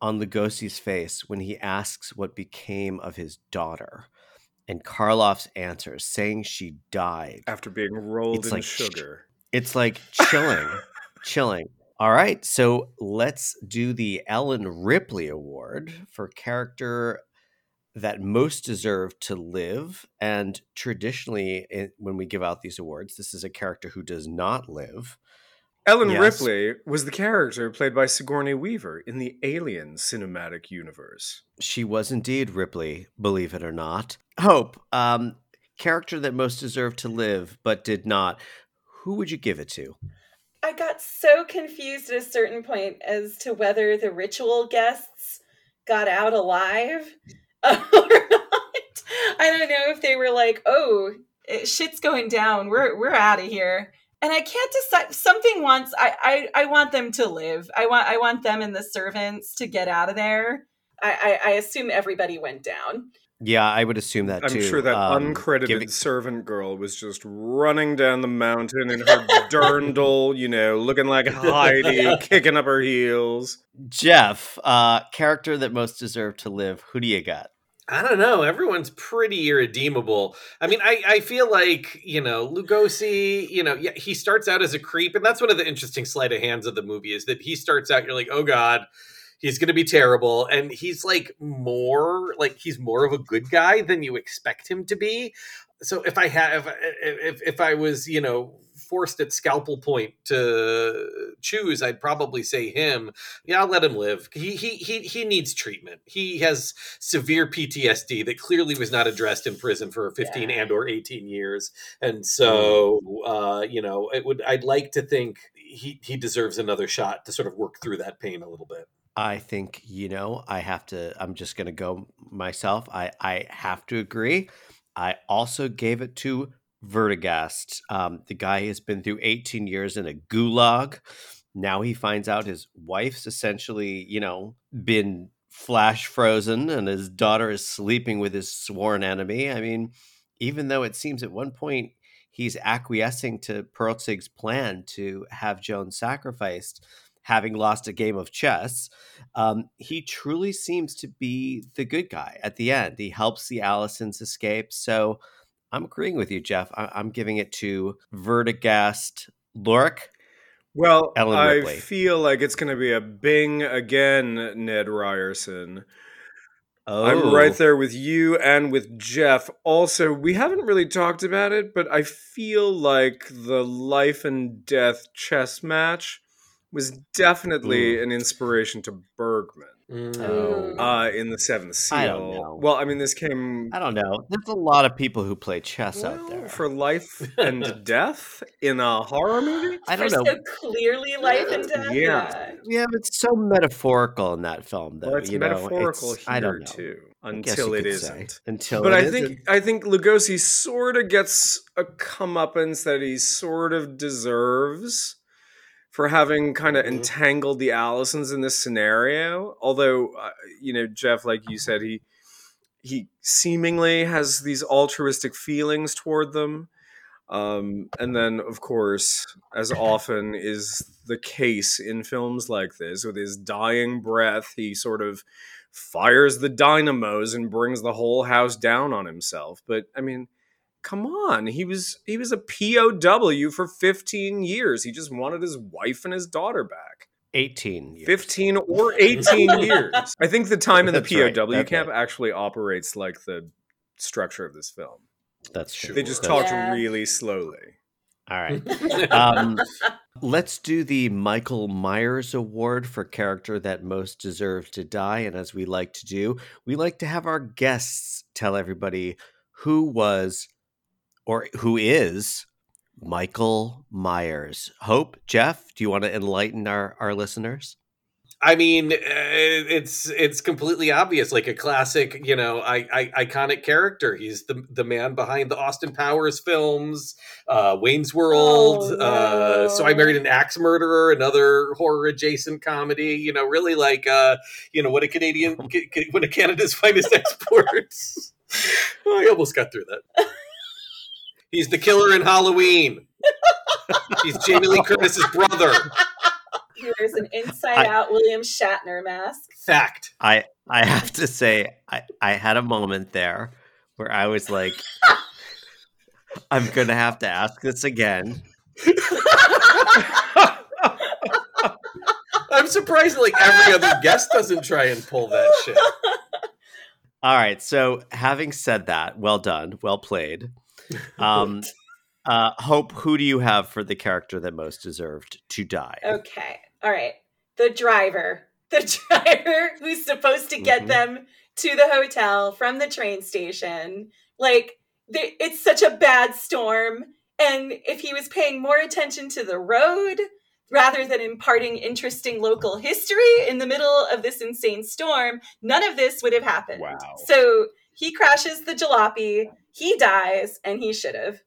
[SPEAKER 4] on Lugosi's face when he asks what became of his daughter, and Karloff's answer saying she died
[SPEAKER 2] After being rolled
[SPEAKER 4] It's
[SPEAKER 2] in
[SPEAKER 4] like
[SPEAKER 2] sugar.
[SPEAKER 4] it's like chilling, chilling. All right, so let's do the Ellen Ripley Award for character that most deserve to live. And traditionally, i- when we give out these awards, this is a character who does not live.
[SPEAKER 2] Ellen
[SPEAKER 4] Yes.
[SPEAKER 2] Ripley was the character played by Sigourney Weaver in the Alien cinematic universe.
[SPEAKER 4] She was indeed Ripley, believe it or not. Hope, um, character that most deserved to live but did not. Who would you give it to?
[SPEAKER 5] I got so confused at a certain point as to whether the ritual guests got out alive or not. I don't know if they were like, "Oh, it, shit's going down. We're we're out of here." And I can't decide. Something wants. I, I I want them to live. I want I want them and the servants to get out of there. I I, I assume everybody went down.
[SPEAKER 4] Yeah, I would assume that
[SPEAKER 2] I'm
[SPEAKER 4] too.
[SPEAKER 2] sure that
[SPEAKER 4] Um,
[SPEAKER 2] uncredited
[SPEAKER 4] giving-
[SPEAKER 2] servant girl was just running down the mountain in her dirndl, you know, looking like Heidi, kicking up her heels.
[SPEAKER 4] Jeff, uh, character that most deserved to live. Who do you got?
[SPEAKER 6] I don't know. Everyone's pretty irredeemable. I mean, I, I feel like, you know, Lugosi, you know, yeah, he starts out as a creep. And that's one of the interesting sleight of hands of the movie is that he starts out, you're like, oh God, he's going to be terrible. And he's like more, like, he's more of a good guy than you expect him to be. So if I have, if, if I was, you know, forced at scalpel point to choose, I'd probably say him. Yeah, I'll let him live. He he he he needs treatment. He has severe PTSD that clearly was not addressed in prison for 15 yeah. and or 18 years. And so uh, you know, it would I'd like to think he he deserves another shot to sort of work through that pain a little bit.
[SPEAKER 4] I think, you know, I have to I'm just going to go myself. I I have to agree. I also gave it to Werdegast. Um, the guy has been through 18 years in a gulag. Now he finds out his wife's essentially, you know, been flash frozen and his daughter is sleeping with his sworn enemy. I mean, even though it seems at one point he's acquiescing to Poelzig's plan to have Joan sacrificed, having lost a game of chess, um, he truly seems to be the good guy at the end. He helps the Allisons escape. So I'm agreeing with you, Jeff. I- am giving it to Werdegast Lork.
[SPEAKER 2] Well, Ellen I Ripley. feel like it's going to be a bing again, Ned Ryerson. Oh. I'm right there with you and with Jeff. Also, we haven't really talked about it, but I feel like the life and death chess match was definitely mm. an inspiration to Bergman.
[SPEAKER 4] Mm.
[SPEAKER 2] Uh, in the Seventh Seal.
[SPEAKER 4] I don't know.
[SPEAKER 2] Well, I mean, this came.
[SPEAKER 4] I don't know. There's a lot of people who play chess
[SPEAKER 2] well,
[SPEAKER 4] out there
[SPEAKER 2] for life and death in a horror movie.
[SPEAKER 4] I don't
[SPEAKER 5] for
[SPEAKER 4] know.
[SPEAKER 5] So clearly, life and death.
[SPEAKER 2] Yeah,
[SPEAKER 4] yeah, but it's so metaphorical in that film. Though
[SPEAKER 2] well, it's
[SPEAKER 4] you
[SPEAKER 2] metaphorical
[SPEAKER 4] know,
[SPEAKER 2] it's, here I don't know. too. Until it isn't.
[SPEAKER 4] Say. Until,
[SPEAKER 2] but
[SPEAKER 4] I
[SPEAKER 2] think
[SPEAKER 4] isn't.
[SPEAKER 2] I think Lugosi sort of gets a comeuppance that he sort of deserves for having kind of mm-hmm. entangled the Allisons in this scenario. Although, uh, you know, Jeff, like you said, he he seemingly has these altruistic feelings toward them. Um, and then, of course, as often is the case in films like this, with his dying breath, he sort of fires the dynamos and brings the whole house down on himself. But I mean, come on he was he was a pow for 15 years he just wanted his wife and his daughter back
[SPEAKER 4] 18 years.
[SPEAKER 2] 15 or 18 years i think the time in the pow
[SPEAKER 4] right.
[SPEAKER 2] camp
[SPEAKER 4] Okay.
[SPEAKER 2] actually operates like the structure of this film
[SPEAKER 4] That's true.
[SPEAKER 2] they just talked
[SPEAKER 5] Yeah.
[SPEAKER 2] really slowly
[SPEAKER 4] All right. Um, let's do the Michael Myers Award for character that most deserves to die. And as we like to do, we like to have our guests tell everybody who was or who is Michael Myers. Hope, Jeff, do you want to enlighten our, our listeners?
[SPEAKER 6] I mean, uh, it's it's completely obvious, like a classic, you know, I, I, iconic character. He's the the man behind the Austin Powers films, uh, Wayne's World.
[SPEAKER 5] Oh,
[SPEAKER 6] uh, so I married an axe murderer, another horror adjacent comedy. You know, really like, uh, you know, what a Canadian, ca- ca- one of Canada's finest exports. oh, I almost got through that. He's the killer in Halloween. He's Jamie Lee Curtis's brother.
[SPEAKER 5] He wears an inside
[SPEAKER 4] I-
[SPEAKER 5] out William Shatner mask.
[SPEAKER 6] Fact.
[SPEAKER 4] I I have to say I, I had a moment there where I was like I'm gonna have to ask this again.
[SPEAKER 6] I'm surprised like every other guest doesn't try and pull that shit.
[SPEAKER 4] All right, so having said that, well done, well played. Um uh Hope, who do you have for the character that most deserved to die?
[SPEAKER 5] Okay. All right. The driver. The driver who's supposed to get
[SPEAKER 4] Mhm.
[SPEAKER 5] them to the hotel from the train station. Like, the, it's such a bad storm. And if he was paying more attention to the road rather than imparting interesting local history in the middle of this insane storm, none of this would have happened.
[SPEAKER 2] Wow.
[SPEAKER 5] So he crashes the jalopy, he dies, and he should have.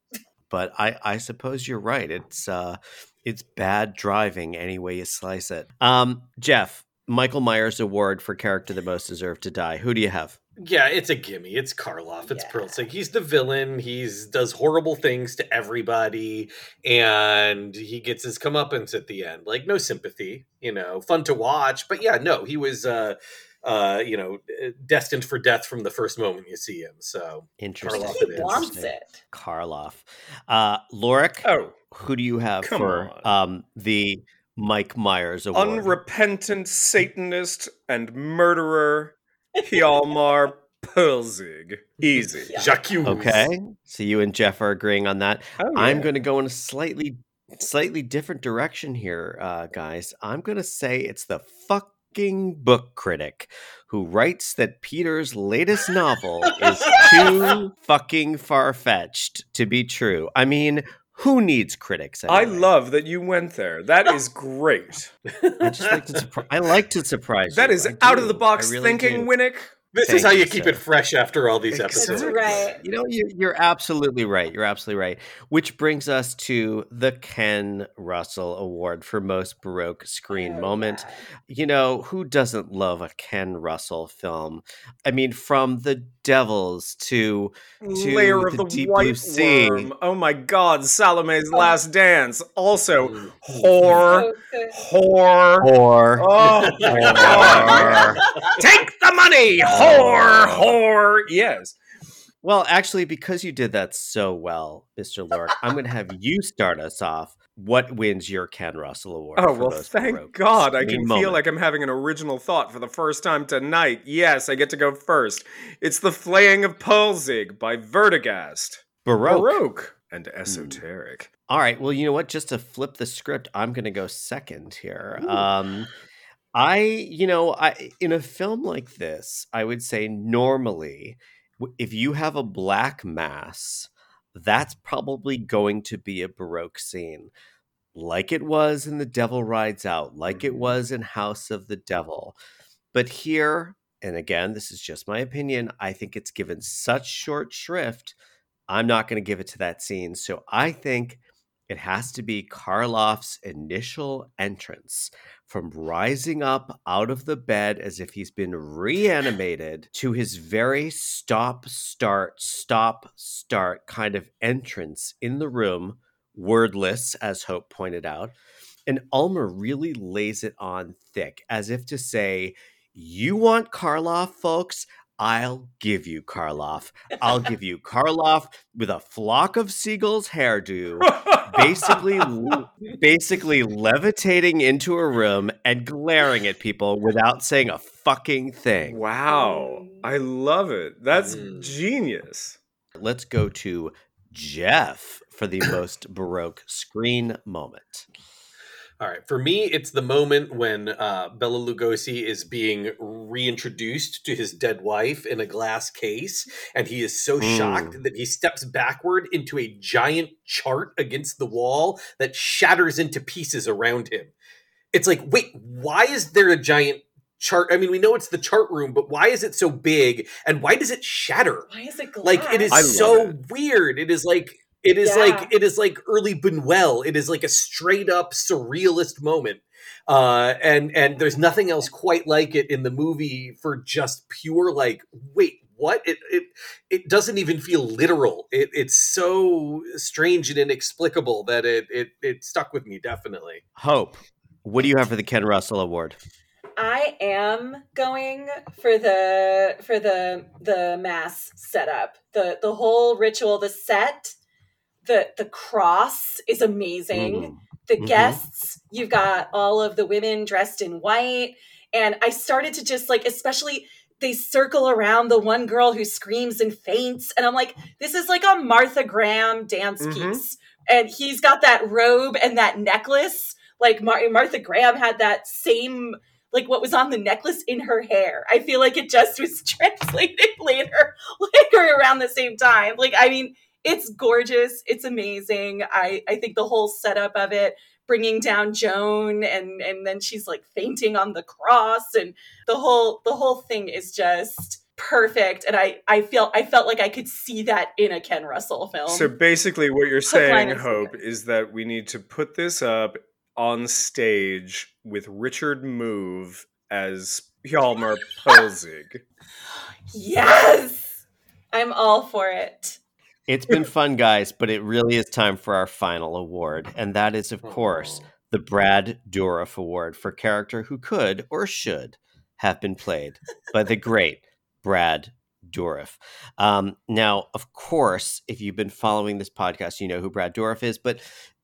[SPEAKER 4] But I I suppose you're right. It's uh it's bad driving any way you slice it. Um Jeff, Michael Myers award for character that most deserved to die. Who do you have?
[SPEAKER 6] Yeah, it's a gimme. It's Karloff. It's
[SPEAKER 5] Yeah.
[SPEAKER 6] Poelzig. He's the villain. He's does horrible things to everybody, and he gets his comeuppance at the end. Like no sympathy, you know, fun to watch. But yeah, no, he was uh uh, you know, destined for death from the first moment you see him. So
[SPEAKER 4] Interesting.
[SPEAKER 6] Karloff
[SPEAKER 5] He
[SPEAKER 6] it is.
[SPEAKER 5] wants
[SPEAKER 4] Interesting.
[SPEAKER 5] it.
[SPEAKER 4] Karloff. Uh, Lorick,
[SPEAKER 2] Oh,
[SPEAKER 4] who do you have for um, the Mike Myers Award?
[SPEAKER 2] unrepentant Satanist and murderer Hjalmar Poelzig. Easy.
[SPEAKER 6] Jacques.
[SPEAKER 4] okay, so you and Jeff are agreeing on that.
[SPEAKER 2] Oh,
[SPEAKER 4] I'm going to go in a slightly, slightly different direction here, uh, guys. I'm going to say it's the fucking book critic who writes that Peter's latest novel is too fucking far fetched to be true. I mean, who needs critics?
[SPEAKER 2] I love that you went there. That is great.
[SPEAKER 4] I just like to surpri- I like to surprise.
[SPEAKER 2] That
[SPEAKER 4] you.
[SPEAKER 2] is out of the box
[SPEAKER 4] really
[SPEAKER 2] thinking,
[SPEAKER 4] do.
[SPEAKER 2] Winnick.
[SPEAKER 6] This
[SPEAKER 4] Thank
[SPEAKER 6] is how
[SPEAKER 4] you,
[SPEAKER 6] you keep
[SPEAKER 4] sir.
[SPEAKER 6] it fresh after all these
[SPEAKER 2] Exactly.
[SPEAKER 6] episodes.
[SPEAKER 5] Right.
[SPEAKER 4] You know, you, you're absolutely right. You're absolutely right. Which brings us to the Ken Russell Award for Most Baroque Screen
[SPEAKER 5] Oh,
[SPEAKER 4] Moment.
[SPEAKER 5] yeah.
[SPEAKER 4] You know, who doesn't love a Ken Russell film? I mean, from The Devils to to
[SPEAKER 2] Lair of
[SPEAKER 4] the
[SPEAKER 2] the,
[SPEAKER 4] Deep Blue Sea.
[SPEAKER 2] Worm. Oh my God, Salome's oh. Last Dance. Also, whore,
[SPEAKER 5] So
[SPEAKER 2] whore. Oh my God. Take the money, whore, whore. Yes.
[SPEAKER 4] Well, actually, because you did that so well, Mr. Lork, I'm going to have you start us off. What wins your Ken Russell Award?
[SPEAKER 2] Oh
[SPEAKER 4] for
[SPEAKER 2] well, thank God! I can
[SPEAKER 4] Moment?
[SPEAKER 2] feel like I'm having an original thought for the first time tonight. Yes, I get to go first. It's the Flaying of Poelzig by Werdegast.
[SPEAKER 4] Baroque.
[SPEAKER 2] Baroque and esoteric.
[SPEAKER 4] All right. Well, you know what? Just to flip the script, I'm going to go second here. Um, I, you know, I in a film like this, I would say normally, if you have a black mass, that's probably going to be a baroque scene, like it was in The Devil Rides Out, like it mm-hmm. was in House of the Devil. But here, and again, this is just my opinion, I think it's given such short shrift. I'm not going to give it to that scene. So I think it has to be Karloff's initial entrance from rising up out of the bed as if he's been reanimated to his very stop, start, stop, start kind of entrance in the room, wordless, as Hope pointed out. And Ulmer really lays it on thick, as if to say, You want Karloff, folks? I'll give you Karloff. I'll give you Karloff with a flock of seagulls hairdo, basically basically levitating into a room and glaring at people without saying a fucking thing.
[SPEAKER 2] Wow, I love it. That's
[SPEAKER 6] Mm.
[SPEAKER 2] genius.
[SPEAKER 4] Let's go to Jeff for the most baroque screen moment.
[SPEAKER 6] All right. For me, it's the moment when uh, Bela Lugosi is being reintroduced to his dead wife in a glass case, and he is so shocked that he steps backward into a giant chart against the wall that shatters into pieces around him. It's like, wait, why is there a giant chart? I mean, we know it's the chart room, but why is it so big, and why does it shatter?
[SPEAKER 5] Why is it glass?
[SPEAKER 6] Like it is so
[SPEAKER 2] it.
[SPEAKER 6] weird. It is like it is
[SPEAKER 5] Yeah.
[SPEAKER 6] like it is like early Buñuel. It is like a straight up surrealist moment. Uh, and and there's nothing else quite like it in the movie for just pure like wait what it it it doesn't even feel literal. It it's so strange and inexplicable that it it it stuck with me definitely.
[SPEAKER 4] Hope, what do you have for the Ken Russell Award?
[SPEAKER 5] I am going for the for the the mass setup. The the whole ritual, the set, the the cross is amazing.
[SPEAKER 4] Mm.
[SPEAKER 5] The
[SPEAKER 4] Mhm.
[SPEAKER 5] guests, you've got all of the women dressed in white. And I started to just like, especially they circle around the one girl who screams and faints. And I'm like, this is like a Martha Graham dance
[SPEAKER 2] Mhm.
[SPEAKER 5] piece. And he's got that robe and that necklace. Like Mar- Martha Graham had that same like what was on the necklace in her hair. I feel like it just was translated later, like around the same time. Like I mean, it's gorgeous. It's amazing. I I think the whole setup of it, bringing down Joan, and and then she's like fainting on the cross, and the whole the whole thing is just perfect. And I I feel I felt like I could see that in a Ken Russell film.
[SPEAKER 2] So basically, what you're saying, Hope, is that we need to put this up on stage with Richard Move as Hjalmar Poelzig.
[SPEAKER 5] yes, I'm all for it.
[SPEAKER 4] It's been fun, guys, but it really is time for our final award, and that is, of course, the Brad Dourif Award for character who could or should have been played by the great Brad Dourif. Um, now, of course, if you've been following this podcast, you know who Brad Dourif is. But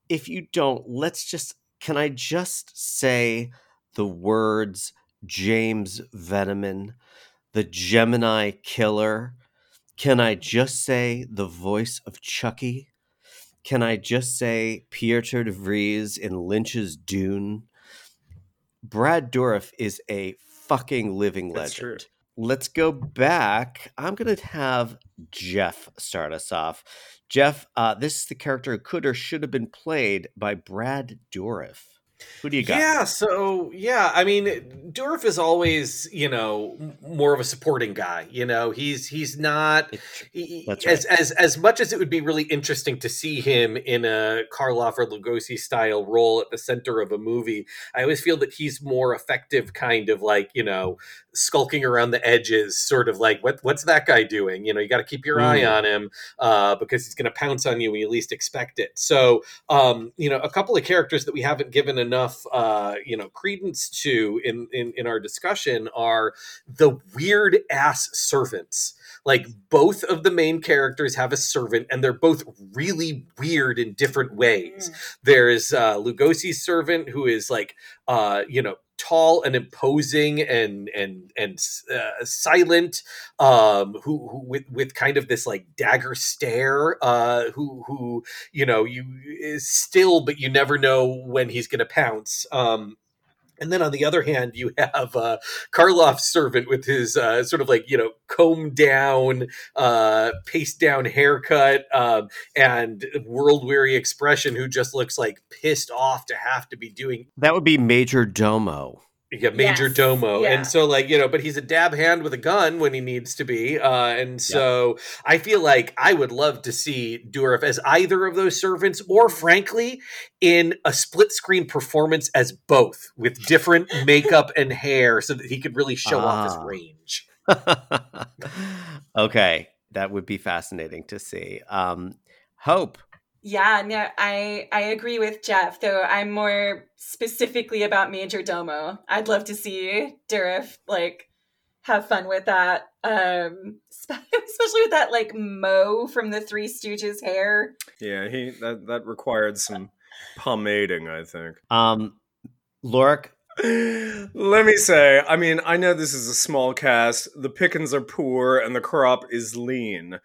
[SPEAKER 4] if you don't, let's just, can I just say the words James Venamun, the Gemini killer? Can I just say the voice of Chucky? Can I just say Pieter de Vries in Lynch's Dune? Brad Dourif is a fucking living
[SPEAKER 2] That's true.
[SPEAKER 4] legend. Let's go back. I'm going to have Jeff start us off. Jeff, uh, this is the character who could or should have been played by Brad Dourif. Who do you got?
[SPEAKER 6] Yeah, so yeah, I mean, Dourif is always, you know, more of a supporting guy. You know, he's he's not he-
[SPEAKER 4] That's
[SPEAKER 6] as as as much as it would be really interesting to see him in a Karloff or Lugosi style role at the center of a movie. I always feel that he's more effective, kind of like you know, skulking around the edges, sort of like what what's that guy doing? You know, you got to keep your eye
[SPEAKER 4] Mm.
[SPEAKER 6] on him uh, because he's going to pounce on you when you least expect it. So um, you know, a couple of characters that we haven't given enough, uh, you know, credence to in, in in our discussion are the weird ass servants. Like both of the main characters have a servant, and they're both really weird in different ways. There's uh, Lugosi's servant, who is like, uh, you know, tall and imposing and and and uh, silent um who, who with with kind of this like dagger stare uh who who you know you is still but you never know when he's going to pounce. Um and then on the other hand, you have uh, Karloff's servant with his uh, sort of like you know combed down, uh, paste down haircut, um, and world weary expression, who just looks like pissed off to have to be doing
[SPEAKER 4] That would be Major Domo.
[SPEAKER 6] Yeah, Major
[SPEAKER 5] Yes,
[SPEAKER 6] Domo.
[SPEAKER 5] yeah.
[SPEAKER 6] And so like, you know, but he's a dab hand with a gun when he needs to be. Uh and so I feel like I would love to see Dourif as either of those servants or frankly in a split screen performance as both with different makeup and hair so that he could really show off his
[SPEAKER 4] Ah.
[SPEAKER 6] range.
[SPEAKER 4] okay, that would be fascinating to see. Um, Hope.
[SPEAKER 5] Yeah, no, I I agree with Jeff, though I'm more specifically about Major Domo. I'd love to see Dourif like have fun with that. Um especially with that like Moe from the Three Stooges hair.
[SPEAKER 2] Yeah, he that that required some pomading, I think.
[SPEAKER 4] Um, Lorik.
[SPEAKER 2] Let me say, I mean, I know this is a small cast, the pickings are poor, and the crop is lean,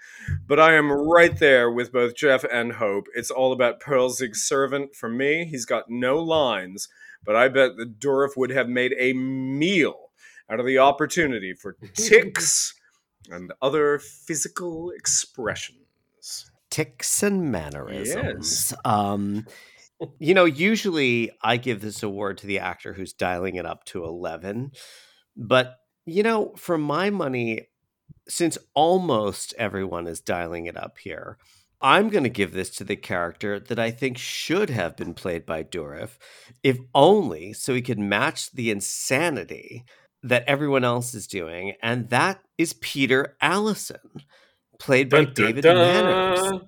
[SPEAKER 2] but I am right there with both Jeff and Hope. It's all about Poelzig's servant. For me, he's got no lines, but I bet that Dourif would have made a meal out of the opportunity for ticks and other physical expressions.
[SPEAKER 4] ticks and mannerisms.
[SPEAKER 2] Yes.
[SPEAKER 4] Um, you know, usually I give this award to the actor who's dialing it up to 11. But, you know, for my money, since almost everyone is dialing it up here, I'm going to give this to the character that I think should have been played by Dourif, if only so he could match the insanity that everyone else is doing. And that is Peter Allison, played by
[SPEAKER 6] Dun, dun,
[SPEAKER 4] David
[SPEAKER 6] dun.
[SPEAKER 4] Manners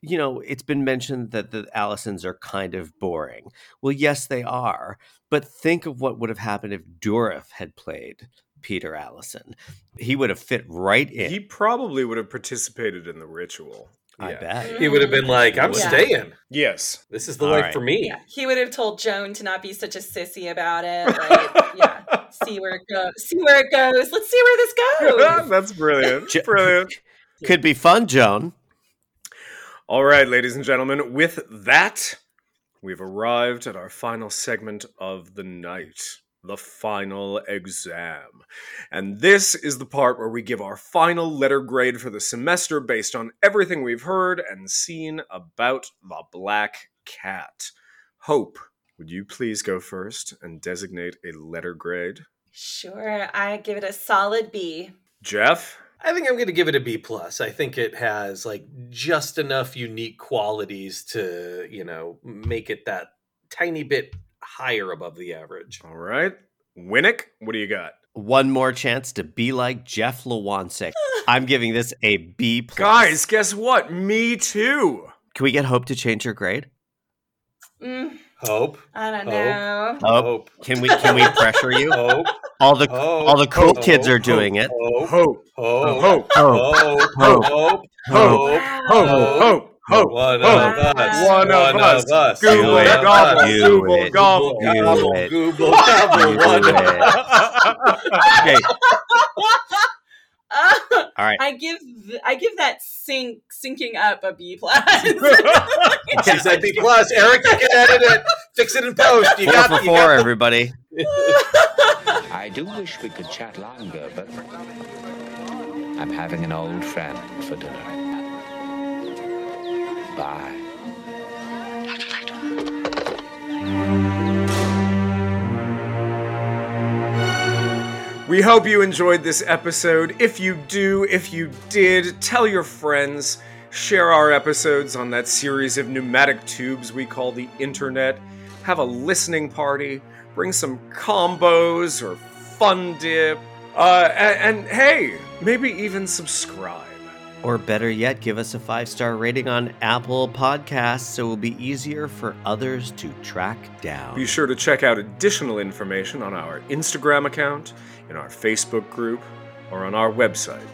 [SPEAKER 4] you know, it's been mentioned that the Allisons are kind of boring. Well, yes, they are. But think of what would have happened if Dourif had played Peter Allison. He would have fit right in.
[SPEAKER 2] He probably would have participated in the ritual.
[SPEAKER 4] I
[SPEAKER 2] Yeah.
[SPEAKER 4] bet. Mm.
[SPEAKER 6] He would have been like, I'm
[SPEAKER 5] Yeah.
[SPEAKER 6] staying.
[SPEAKER 2] Yes.
[SPEAKER 6] This is the
[SPEAKER 4] All
[SPEAKER 6] life
[SPEAKER 4] right.
[SPEAKER 6] for me.
[SPEAKER 5] Yeah, he would have told Joan to not be such a sissy about it. Like, yeah, see where it goes. See where it goes. Let's see where this goes.
[SPEAKER 2] That's brilliant. Brilliant.
[SPEAKER 4] Could be fun, Joan.
[SPEAKER 2] All right, ladies and gentlemen, with that, we've arrived at our final segment of the night the final exam. And this is the part where we give our final letter grade for the semester based on everything we've heard and seen about the Black Cat. Hope, would you please go first and designate a letter grade?
[SPEAKER 5] Sure, I give it a solid B.
[SPEAKER 2] Jeff?
[SPEAKER 6] I think I'm going to give it a B plus. I think it has like just enough unique qualities to, you know, make it that tiny bit higher above the average.
[SPEAKER 2] All right. Winnick, what do you got?
[SPEAKER 4] One more chance to be like Jeff Lewonczyk. I'm giving this a B plus.
[SPEAKER 2] Guys, guess what? Me too.
[SPEAKER 4] Can we get Hope to change her grade?
[SPEAKER 5] Mm,
[SPEAKER 6] Hope.
[SPEAKER 5] I don't
[SPEAKER 6] Hope.
[SPEAKER 5] know.
[SPEAKER 4] Oh, can we can we pressure you?
[SPEAKER 6] Hope.
[SPEAKER 4] All the
[SPEAKER 6] Hope.
[SPEAKER 4] all the cool
[SPEAKER 6] Hope.
[SPEAKER 4] kids are doing it.
[SPEAKER 6] Hope.
[SPEAKER 2] Hope.
[SPEAKER 6] Hope.
[SPEAKER 2] Hope.
[SPEAKER 6] Hope.
[SPEAKER 4] Hope.
[SPEAKER 6] Hope.
[SPEAKER 4] Hope.
[SPEAKER 6] Hope.
[SPEAKER 2] Hope. Hope. Hope.
[SPEAKER 6] One of us.
[SPEAKER 2] One of us. Google
[SPEAKER 4] it.
[SPEAKER 2] gobble. Google
[SPEAKER 4] it.
[SPEAKER 2] gobble.
[SPEAKER 4] Do
[SPEAKER 2] gobble.
[SPEAKER 4] it.
[SPEAKER 6] Google gobble. One of
[SPEAKER 4] it. Okay. All right.
[SPEAKER 5] I give th- I give that sink sinking up a B plus.
[SPEAKER 6] She said B plus. Eric, you can edit it. Fix it in post. You
[SPEAKER 4] Four
[SPEAKER 6] got
[SPEAKER 4] for
[SPEAKER 6] you
[SPEAKER 4] four,
[SPEAKER 6] got
[SPEAKER 4] everybody.
[SPEAKER 13] I do wish we could chat longer, but I'm having an old friend for dinner. Bye.
[SPEAKER 2] We hope you enjoyed this episode. If you do, if you did, tell your friends. Share our episodes on that series of pneumatic tubes we call the internet. Have a listening party. Bring some combos or fun dip. Uh, and, and hey, maybe even subscribe.
[SPEAKER 4] Or better yet, give us a five star rating on Apple Podcasts so it will be easier for others to track down.
[SPEAKER 2] Be sure to check out additional information on our Instagram account, in our Facebook group, or on our website,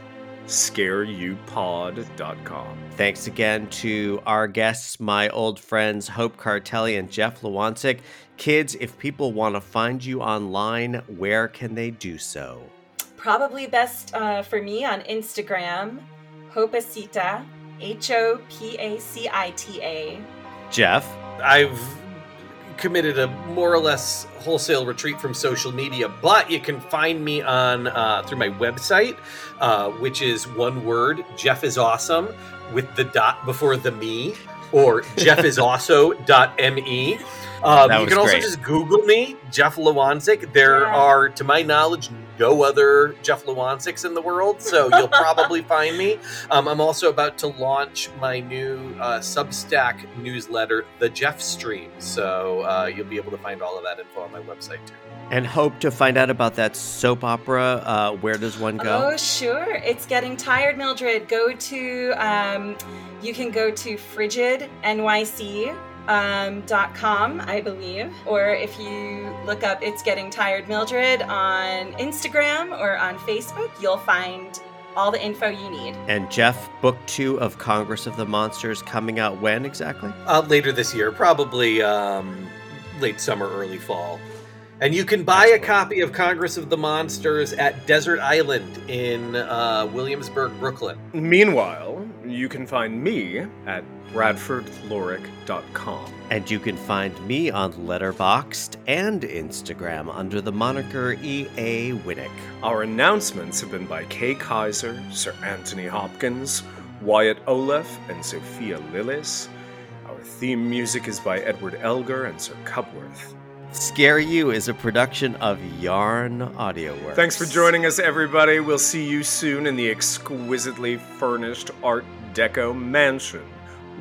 [SPEAKER 2] scareyoupod.com.
[SPEAKER 4] Thanks again to our guests, my old friends Hope Cartelli and Jeff Lewonczyk. Kids, if people want to find you online, where can they do so?
[SPEAKER 5] Probably best uh, for me on Instagram, Hopacita, H O P A C I T A.
[SPEAKER 4] Jeff?
[SPEAKER 6] I've committed a more or less wholesale retreat from social media, but you can find me on uh, through my website, uh, which is one word: Jeff is awesome with the dot before the me, or Jeff is also dot me. Um, you
[SPEAKER 4] was
[SPEAKER 6] can also
[SPEAKER 4] great.
[SPEAKER 6] just Google me, Jeff Lewonczyk. There
[SPEAKER 5] Yeah.
[SPEAKER 6] are, to my knowledge, no other Jeff Lewonczyks in the world, so you'll probably find me. Um, I'm also about to launch my new uh, Substack newsletter, The Jeff Stream. So uh, you'll be able to find all of that info on my website too.
[SPEAKER 4] And Hope to find out about that soap opera. Uh, where does one go?
[SPEAKER 5] Oh, sure. It's getting tired, Mildred. Go to, um, you can go to frigidnyc. Um, dot com, I believe, or if you look up "It's Getting Tired Mildred" on Instagram or on Facebook, you'll find all the info you need.
[SPEAKER 4] And Jeff, book two of Congress of the Monsters coming out when exactly?
[SPEAKER 6] Uh, later this year, probably um, late summer, early fall. And you can buy a copy of Congress of the Monsters at Desert Island in uh, Williamsburg, Brooklyn.
[SPEAKER 2] Meanwhile, you can find me at bradfordlorick.com.
[SPEAKER 4] And you can find me on Letterboxd and Instagram under the moniker E.A. Winnick.
[SPEAKER 2] Our announcements have been by Kay Kyser, Sir Anthony Hopkins, Wyatt Oleff, and Sophia Lillis. Our theme music is by Edward Elgar and Sir Cupworth.
[SPEAKER 4] Scare You is a production of Yarn Audio Works.
[SPEAKER 2] Thanks for joining us, everybody. We'll see you soon in the exquisitely furnished Art Deco mansion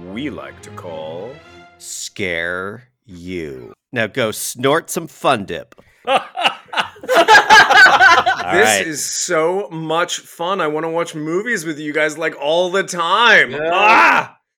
[SPEAKER 2] we like to call.
[SPEAKER 4] Scare You. Now go snort some fun dip.
[SPEAKER 2] this
[SPEAKER 4] right.
[SPEAKER 2] is so much fun. I want to watch movies with you guys like all the time. Ah!